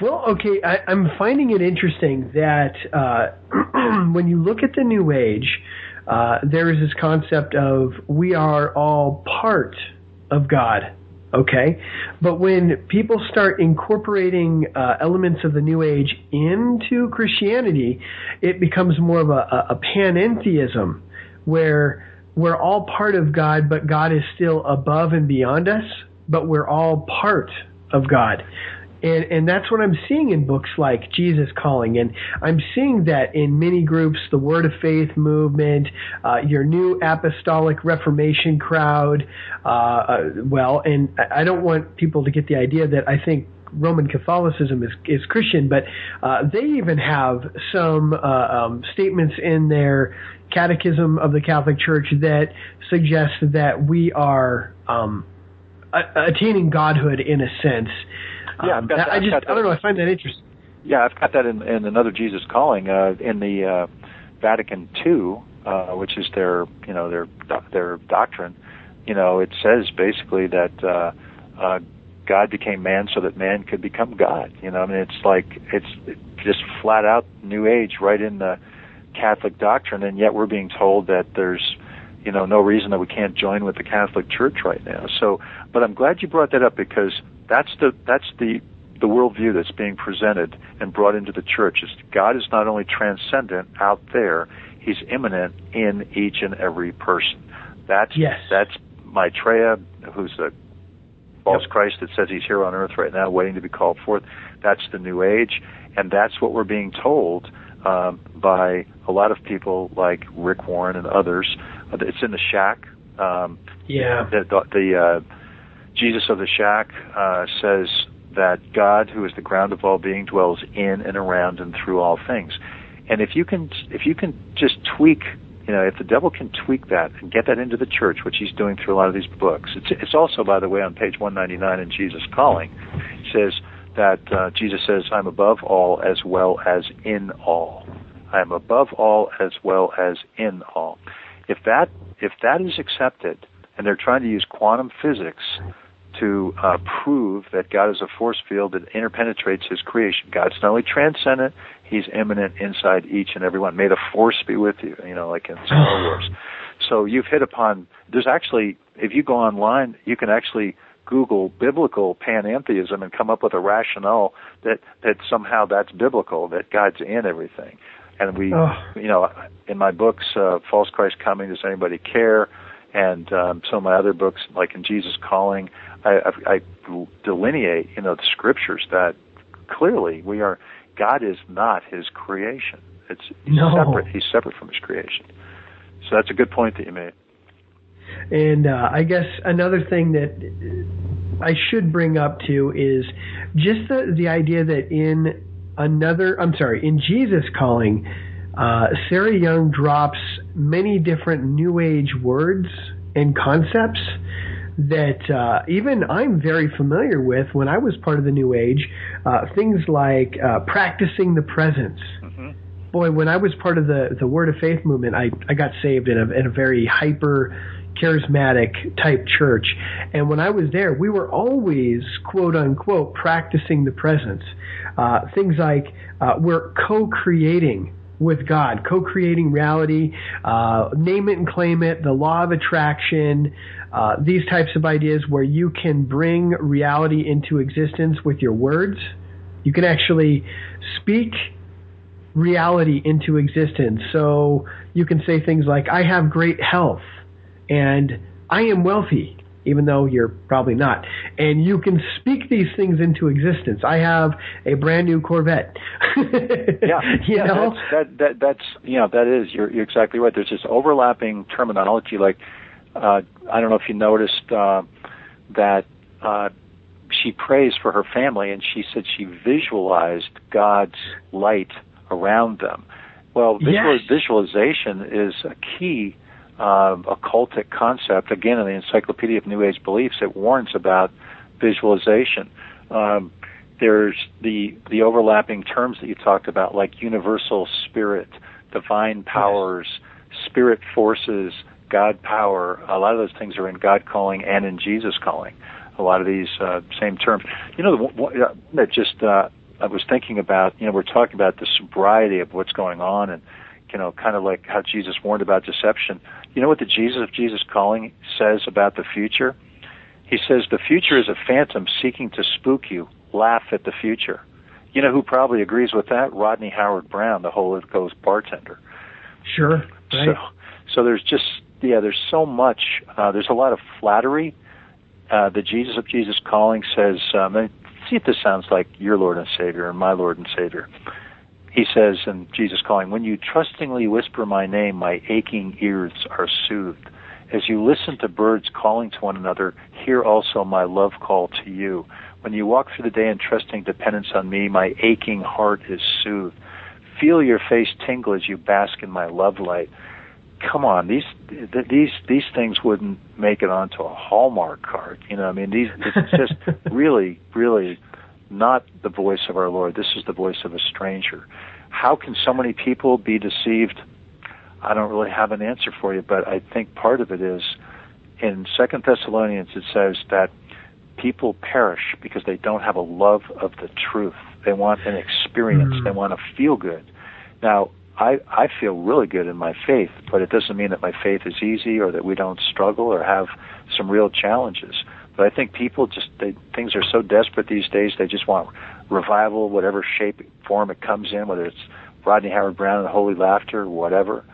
Well, okay, I, I'm finding it interesting that uh, <clears throat> when you look at the New Age, uh, there is this concept of we are all part of God. Okay, but when people start incorporating uh, elements of the New Age into Christianity, it becomes more of a, a, a panentheism, where we're all part of God, but God is still above and beyond us, but we're all part of God. And, and that's what I'm seeing in books like Jesus Calling. And I'm seeing that in many groups, the Word of Faith movement, uh, your new apostolic Reformation crowd. Uh, uh, well, and I don't want people to get the idea that I think Roman Catholicism is, is Christian, but uh, they even have some uh, um, statements in their Catechism of the Catholic Church that suggest that we are um, attaining godhood in a sense. Yeah, Um, I've got that- I just I don't know. I find that interesting. Yeah, I've got that in, in another Jesus Calling uh, in the uh, Vatican II, uh, which is their you know their their doctrine. You know, it says basically that uh, uh, God became man so that man could become God. You know, I mean, it's like it's just flat out New Age right in the Catholic doctrine, and yet we're being told that there's you know no reason that we can't join with the Catholic Church right now. So, but I'm glad you brought that up because that's the that's the the worldview that's being presented and brought into the church is God is not only transcendent out there, He's immanent in each and every person. That's Yes. that's Maitreya, who's the false Yep. Christ that says he's here on earth right now, waiting to be called forth. That's the New Age, and that's what we're being told um, by a lot of people like Rick Warren and others. Uh, It's in the Shack. Um, Yeah. the, the, the uh, Jesus of the Shack uh, says that God, who is the ground of all being, dwells in and around and through all things. And if you can, if you can just tweak, you know, if the devil can tweak that and get that into the church, which he's doing through a lot of these books, it's, it's also, by the way, on page 199 in Jesus Calling, it says that uh, Jesus says, "I'm above all as well as in all. I am above all as well as in all." If that if that is accepted, and they're trying to use quantum physics to uh, prove that God is a force field that interpenetrates His creation. God's not only transcendent; He's immanent inside each and every one. May the force be with you. You know, like in Star <sighs> Wars. So you've hit upon. There's actually, if you go online, you can actually Google biblical panentheism and come up with a rationale that that somehow that's biblical, that God's in everything. And we, Oh. you know, in my books, uh, False Christ Coming, Does Anybody Care? And um, some of my other books, like in Jesus Calling, I, I, I delineate, you know, the scriptures that clearly we are. God is not His creation. It's he's No. separate. He's separate from His creation. So that's a good point that you made. And uh, I guess another thing that I should bring up too is just the the idea that in another, I'm sorry, in Jesus calling, uh, Sarah Young drops many different New Age words and concepts that uh, even I'm very familiar with when I was part of the New Age. Uh, things like uh, practicing the presence. Boy, when I was part of the the Word of Faith movement, I I got saved in a in a very hyper charismatic type church. And when I was there, we were always, quote unquote, practicing the presence. Uh, things like uh, we're co creating with God, co creating reality, uh, name it and claim it, the law of attraction, uh, these types of ideas where you can bring reality into existence with your words. You can actually speak reality into existence. So you can say things like, I have great health and I am wealthy. even though you're probably not. And you can speak these things into existence. I have a brand new Corvette. yeah, <laughs> you yeah, know? That's, that that that's you know that is you're you're exactly right. There's this overlapping terminology. Like uh, I don't know if you noticed uh, that uh, she prays for her family, and she said she visualized God's light around them. Well, visual, Yes. visualization is a key uh, occultic concept. Again, in the Encyclopedia of New Age Beliefs, it warns about visualization. Um, there's the the overlapping terms that you talked about, like universal spirit, divine powers, spirit forces, God power. A lot of those things are in God calling and in Jesus calling. A lot of these uh, same terms. You know, the one- one- uh, that just uh, I was thinking about. You know, we're talking about the sobriety of what's going on, and you know, kind of like how Jesus warned about deception. You know what the Jesus of Jesus calling says about the future? He says the future is a phantom seeking to spook you. Laugh at the future. You know who probably agrees with that? Rodney Howard Browne, the Holy Ghost bartender. Sure. Right. So, so there's just yeah, there's so much. Uh, there's a lot of flattery. Uh, the Jesus of Jesus calling says, um, and see if this sounds like your Lord and Savior and my Lord and Savior. He says in Jesus calling, when you trustingly whisper my name, my aching ears are soothed. As you listen to birds calling to one another, hear also my love call to you. When you walk through the day in trusting dependence on me, my aching heart is soothed. Feel your face tingle as you bask in my love light. Come on, these these these things wouldn't make it onto a Hallmark card. You know, I mean, these it's just <laughs> really, really not the voice of our Lord. This is the voice of a stranger. How can so many people be deceived? I don't really have an answer for you, but I think part of it is in Second Thessalonians it says that people perish because they don't have a love of the truth. They want an experience. Mm. They want to feel good. Now, I I feel really good in my faith, but it doesn't mean that my faith is easy or that we don't struggle or have some real challenges. But I think people just they, things are so desperate these days. They just want revival, whatever shape form it comes in, whether it's Rodney Howard Browne and Holy Laughter, whatever.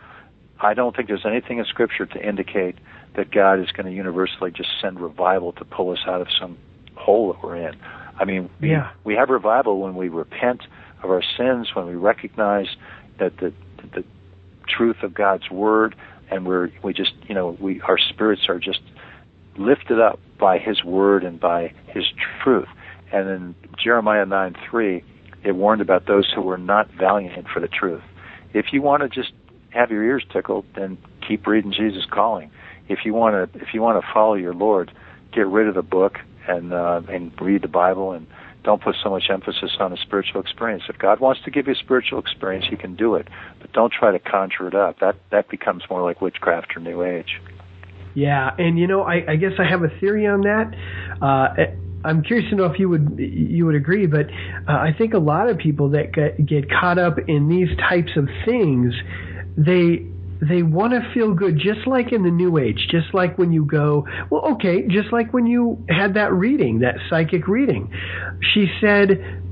I don't think there's anything in Scripture to indicate that God is going to universally just send revival to pull us out of some hole that we're in. I mean, we, Yeah. we have revival when we repent of our sins, when we recognize that the, the truth of God's word, and we're we just you know we our spirits are just lifted up by His word and by His truth. And in Jeremiah nine three, it warned about those who were not valiant for the truth. If you want to just have your ears tickled, then keep reading Jesus Calling. If you want to, if you want to follow your Lord, get rid of the book and uh, and read the Bible and don't put so much emphasis on a spiritual experience. If God wants to give you a spiritual experience, He can do it, but don't try to conjure it up. That that becomes more like witchcraft or New Age. Yeah, and you know, I, I guess I have a theory on that. Uh, I'm curious to know if you would you would agree, but uh, I think a lot of people that get, get caught up in these types of things, they they want to feel good, just like in the New Age, just like when you go, well, okay, just like when you had that reading, that psychic reading. She said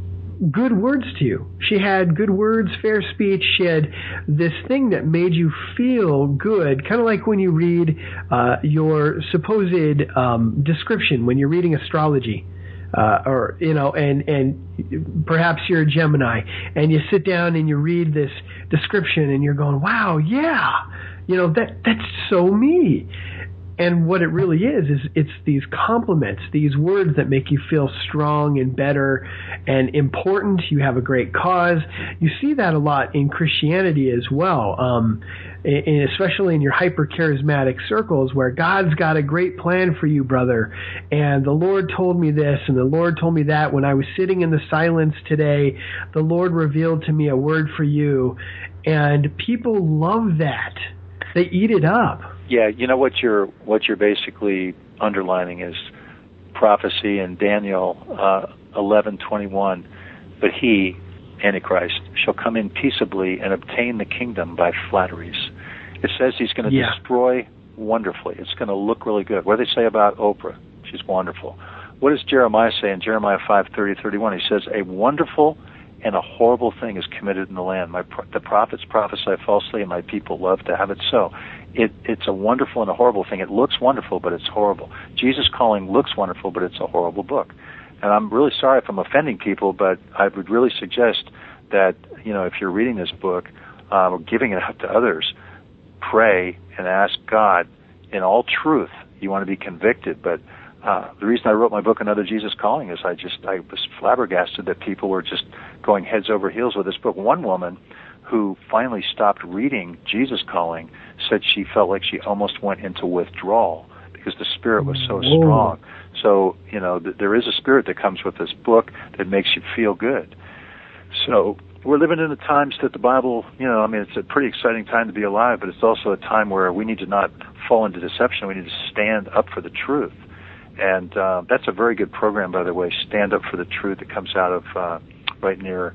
good words to you. She had good words, fair speech. She had this thing that made you feel good, kind of like when you read uh, your supposed um, description when you're reading astrology. Uh, or you know, and and perhaps you're a Gemini, and you sit down and you read this description, and you're going, "Wow, yeah, you know that that's so me." And what it really is is it's these compliments, these words that make you feel strong and better and important. You have a great cause. You see that a lot in Christianity as well, um, and especially in your hyper charismatic circles where God's got a great plan for you, brother. And the Lord told me this, and the Lord told me that. When I was sitting in the silence today, the Lord revealed to me a word for you, and people love that. They eat it up. Yeah, you know what you're what you're basically underlining is prophecy in Daniel uh, eleven twenty one. But he, Antichrist, shall come in peaceably and obtain the kingdom by flatteries. It says he's going to Yeah. destroy wonderfully. It's going to look really good. What do they say about Oprah? She's wonderful. What does Jeremiah say in Jeremiah five thirty thirty one? He says, "A wonderful and a horrible thing is committed in the land. My pro- the prophets prophesy falsely, and my people love to have it so." It, it's a wonderful and a horrible thing. It looks wonderful, but it's horrible. Jesus Calling looks wonderful, but it's a horrible book. And I'm really sorry if I'm offending people, but I would really suggest that, you know, if you're reading this book uh, or giving it out to others, pray and ask God in all truth. You want to be convicted, but uh, the reason I wrote my book, Another Jesus Calling, is I just I was flabbergasted that people were just going heads over heels with this book. One woman who finally stopped reading Jesus Calling said she felt like she almost went into withdrawal because the spirit was so Whoa. strong. So you know th- there is a spirit that comes with this book that makes you feel good. So we're living in the times that the Bible, you know, I mean, it's a pretty exciting time to be alive, but it's also a time where we need to not fall into deception. We need to stand up for the truth. And uh, that's a very good program, by the way, Stand Up for the Truth. It comes out of uh, right near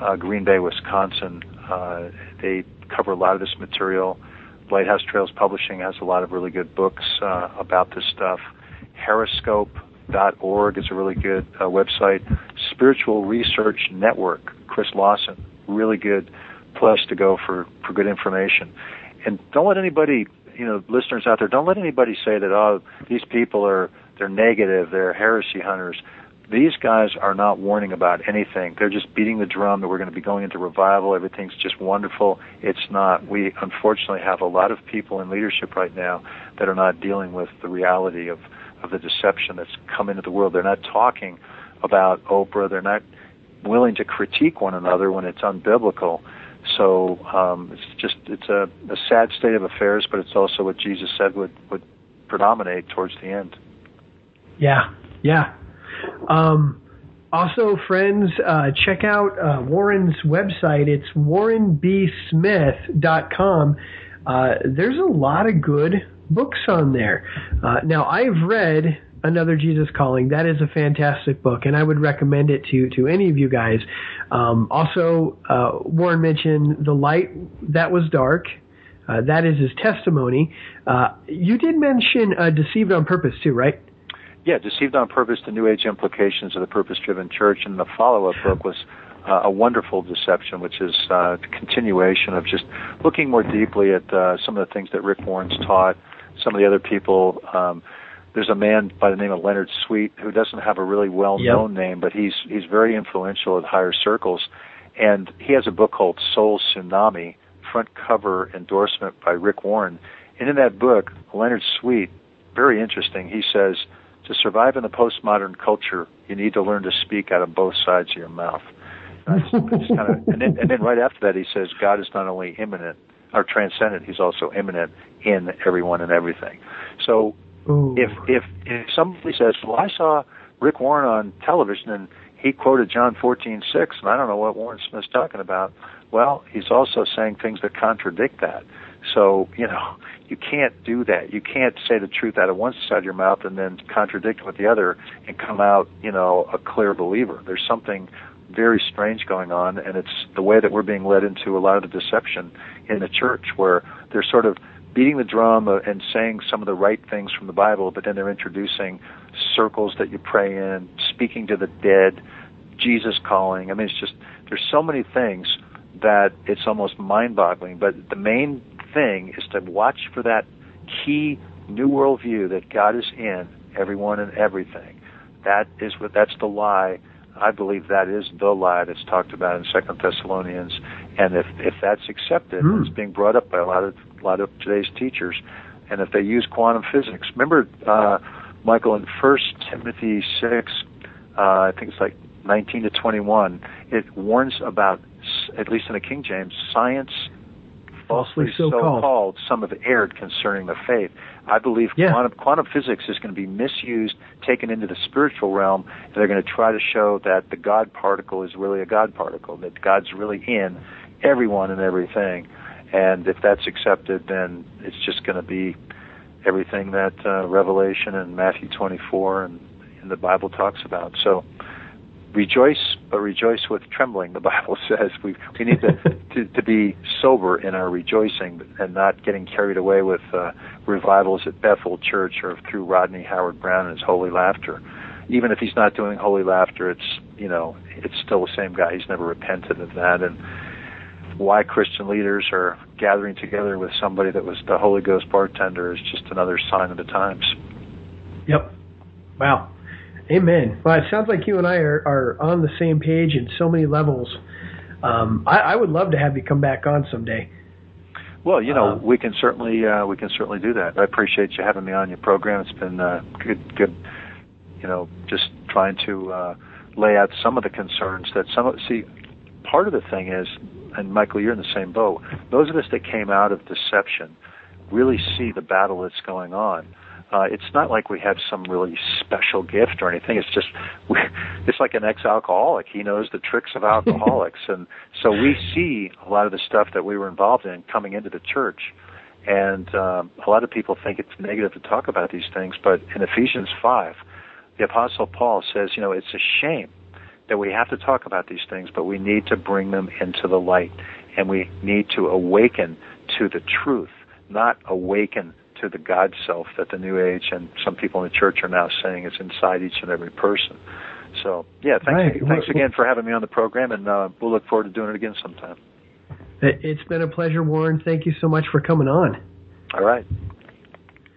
uh, Green Bay, Wisconsin. Uh, they cover a lot of this material. Lighthouse Trails Publishing has a lot of really good books uh, about this stuff. Herescope.org is a really good uh, website. Spiritual Research Network, Chris Lawson, really good place to go for, for good information. And don't let anybody, you know, listeners out there, don't let anybody say that, oh, these people are, they're negative, they're heresy hunters. These guys are not warning about anything. They're just beating the drum that we're going to be going into revival. Everything's just wonderful. It's not. We unfortunately have a lot of people in leadership right now that are not dealing with the reality of, of the deception that's come into the world. They're not talking about Oprah. They're not willing to critique one another when it's unbiblical. So um, it's just it's a, a sad state of affairs, but it's also what Jesus said would would predominate towards the end. Yeah, yeah. Um, also, friends, uh, check out uh, Warren's website. It's warrenbsmith.com. Uh, there's a lot of good books on there. Uh, now, I've read Another Jesus Calling. That is a fantastic book, and I would recommend it to to any of you guys. Um, also, uh, Warren mentioned The Light That Was Dark. Uh, that is his testimony. Uh, you did mention uh, Deceived on Purpose, too, right? Yeah, Deceived on Purpose, The New Age Implications of the Purpose Driven Church. And the follow up book was uh, A Wonderful Deception, which is uh, the continuation of just looking more deeply at uh, some of the things that Rick Warren's taught, some of the other people. Um, there's a man by the name of Leonard Sweet who doesn't have a really well known yep. name, but he's he's very influential in higher circles. And he has a book called Soul Tsunami, front cover endorsement by Rick Warren. And in that book, Leonard Sweet, very interesting, he says, to survive in the postmodern culture, you need to learn to speak out of both sides of your mouth. It's, it's kind of, and, then, and then right after that, he says, God is not only immanent or transcendent, he's also immanent in everyone and everything. So Ooh. If if if somebody says, "Well, I saw Rick Warren on television and he quoted John 14:6," and I don't know what Warren Smith's talking about. Well, he's also saying things that contradict that. So you know, you can't do that. You can't say the truth out of one side of your mouth and then contradict with the other and come out, you know, a clear believer. There's something very strange going on, and it's the way that we're being led into a lot of the deception in the church, where they're sort of beating the drum and saying some of the right things from the Bible, but then they're introducing circles that you pray in, speaking to the dead, Jesus calling. I mean, it's just there's so many things that it's almost mind-boggling. But the main thing is to watch for that key new world view that God is in everyone and everything. That is what that's the lie. I believe that is the lie that's talked about in Second Thessalonians. And if if that's accepted, mm. it's being brought up by a lot of a lot of today's teachers. And if they use quantum physics, remember, uh, Michael, in First Timothy six, uh, I think it's like 19 to 21, it warns about, at least in the King James, science falsely so, so called. called. Some have erred concerning the faith. I believe yeah. quantum, quantum physics is going to be misused, taken into the spiritual realm, and they're going to try to show that the God particle is really a God particle, that God's really in everyone and everything. And if that's accepted, then it's just going to be everything that uh, Revelation and Matthew 24 and, and the Bible talks about. So rejoice, but rejoice with trembling. The <laughs> Bible says we we need to, <laughs> to to be sober in our rejoicing and not getting carried away with uh, revivals at Bethel Church or through Rodney Howard Browne and his holy laughter. Even if he's not doing holy laughter, it's you know it's still the same guy. He's never repented of that and why Christian leaders are gathering together with somebody that was the Holy Ghost bartender is just another sign of the times. Yep. Wow. Amen. Well, it sounds like you and I are, are on the same page in so many levels. Um, I, I would love to have you come back on someday. Well, you know, Um, we can certainly uh, we can certainly do that. I appreciate you having me on your program. It's been uh, good, good. You know, just trying to uh, lay out some of the concerns that some of see. Part of the thing is, and Michael, you're in the same boat. Those of us that came out of deception really see the battle that's going on. Uh, it's not like we have some really special gift or anything. It's just <laughs> we, it's like an ex-alcoholic. He knows the tricks of alcoholics, <laughs> and so we see a lot of the stuff that we were involved in coming into the church. And um, a lot of people think it's negative to talk about these things, but in Ephesians five, the Apostle Paul says, you know, it's a shame that we have to talk about these things, but we need to bring them into the light, and we need to awaken to the truth, not awaken to the God self that the New Age and some people in the church are now saying is inside each and every person. So, yeah, thanks, Right. thanks Well- again for having me on the program, and uh, we'll look forward to doing it again sometime. It, it's been a pleasure, Warren. Thank you so much for coming on. All right.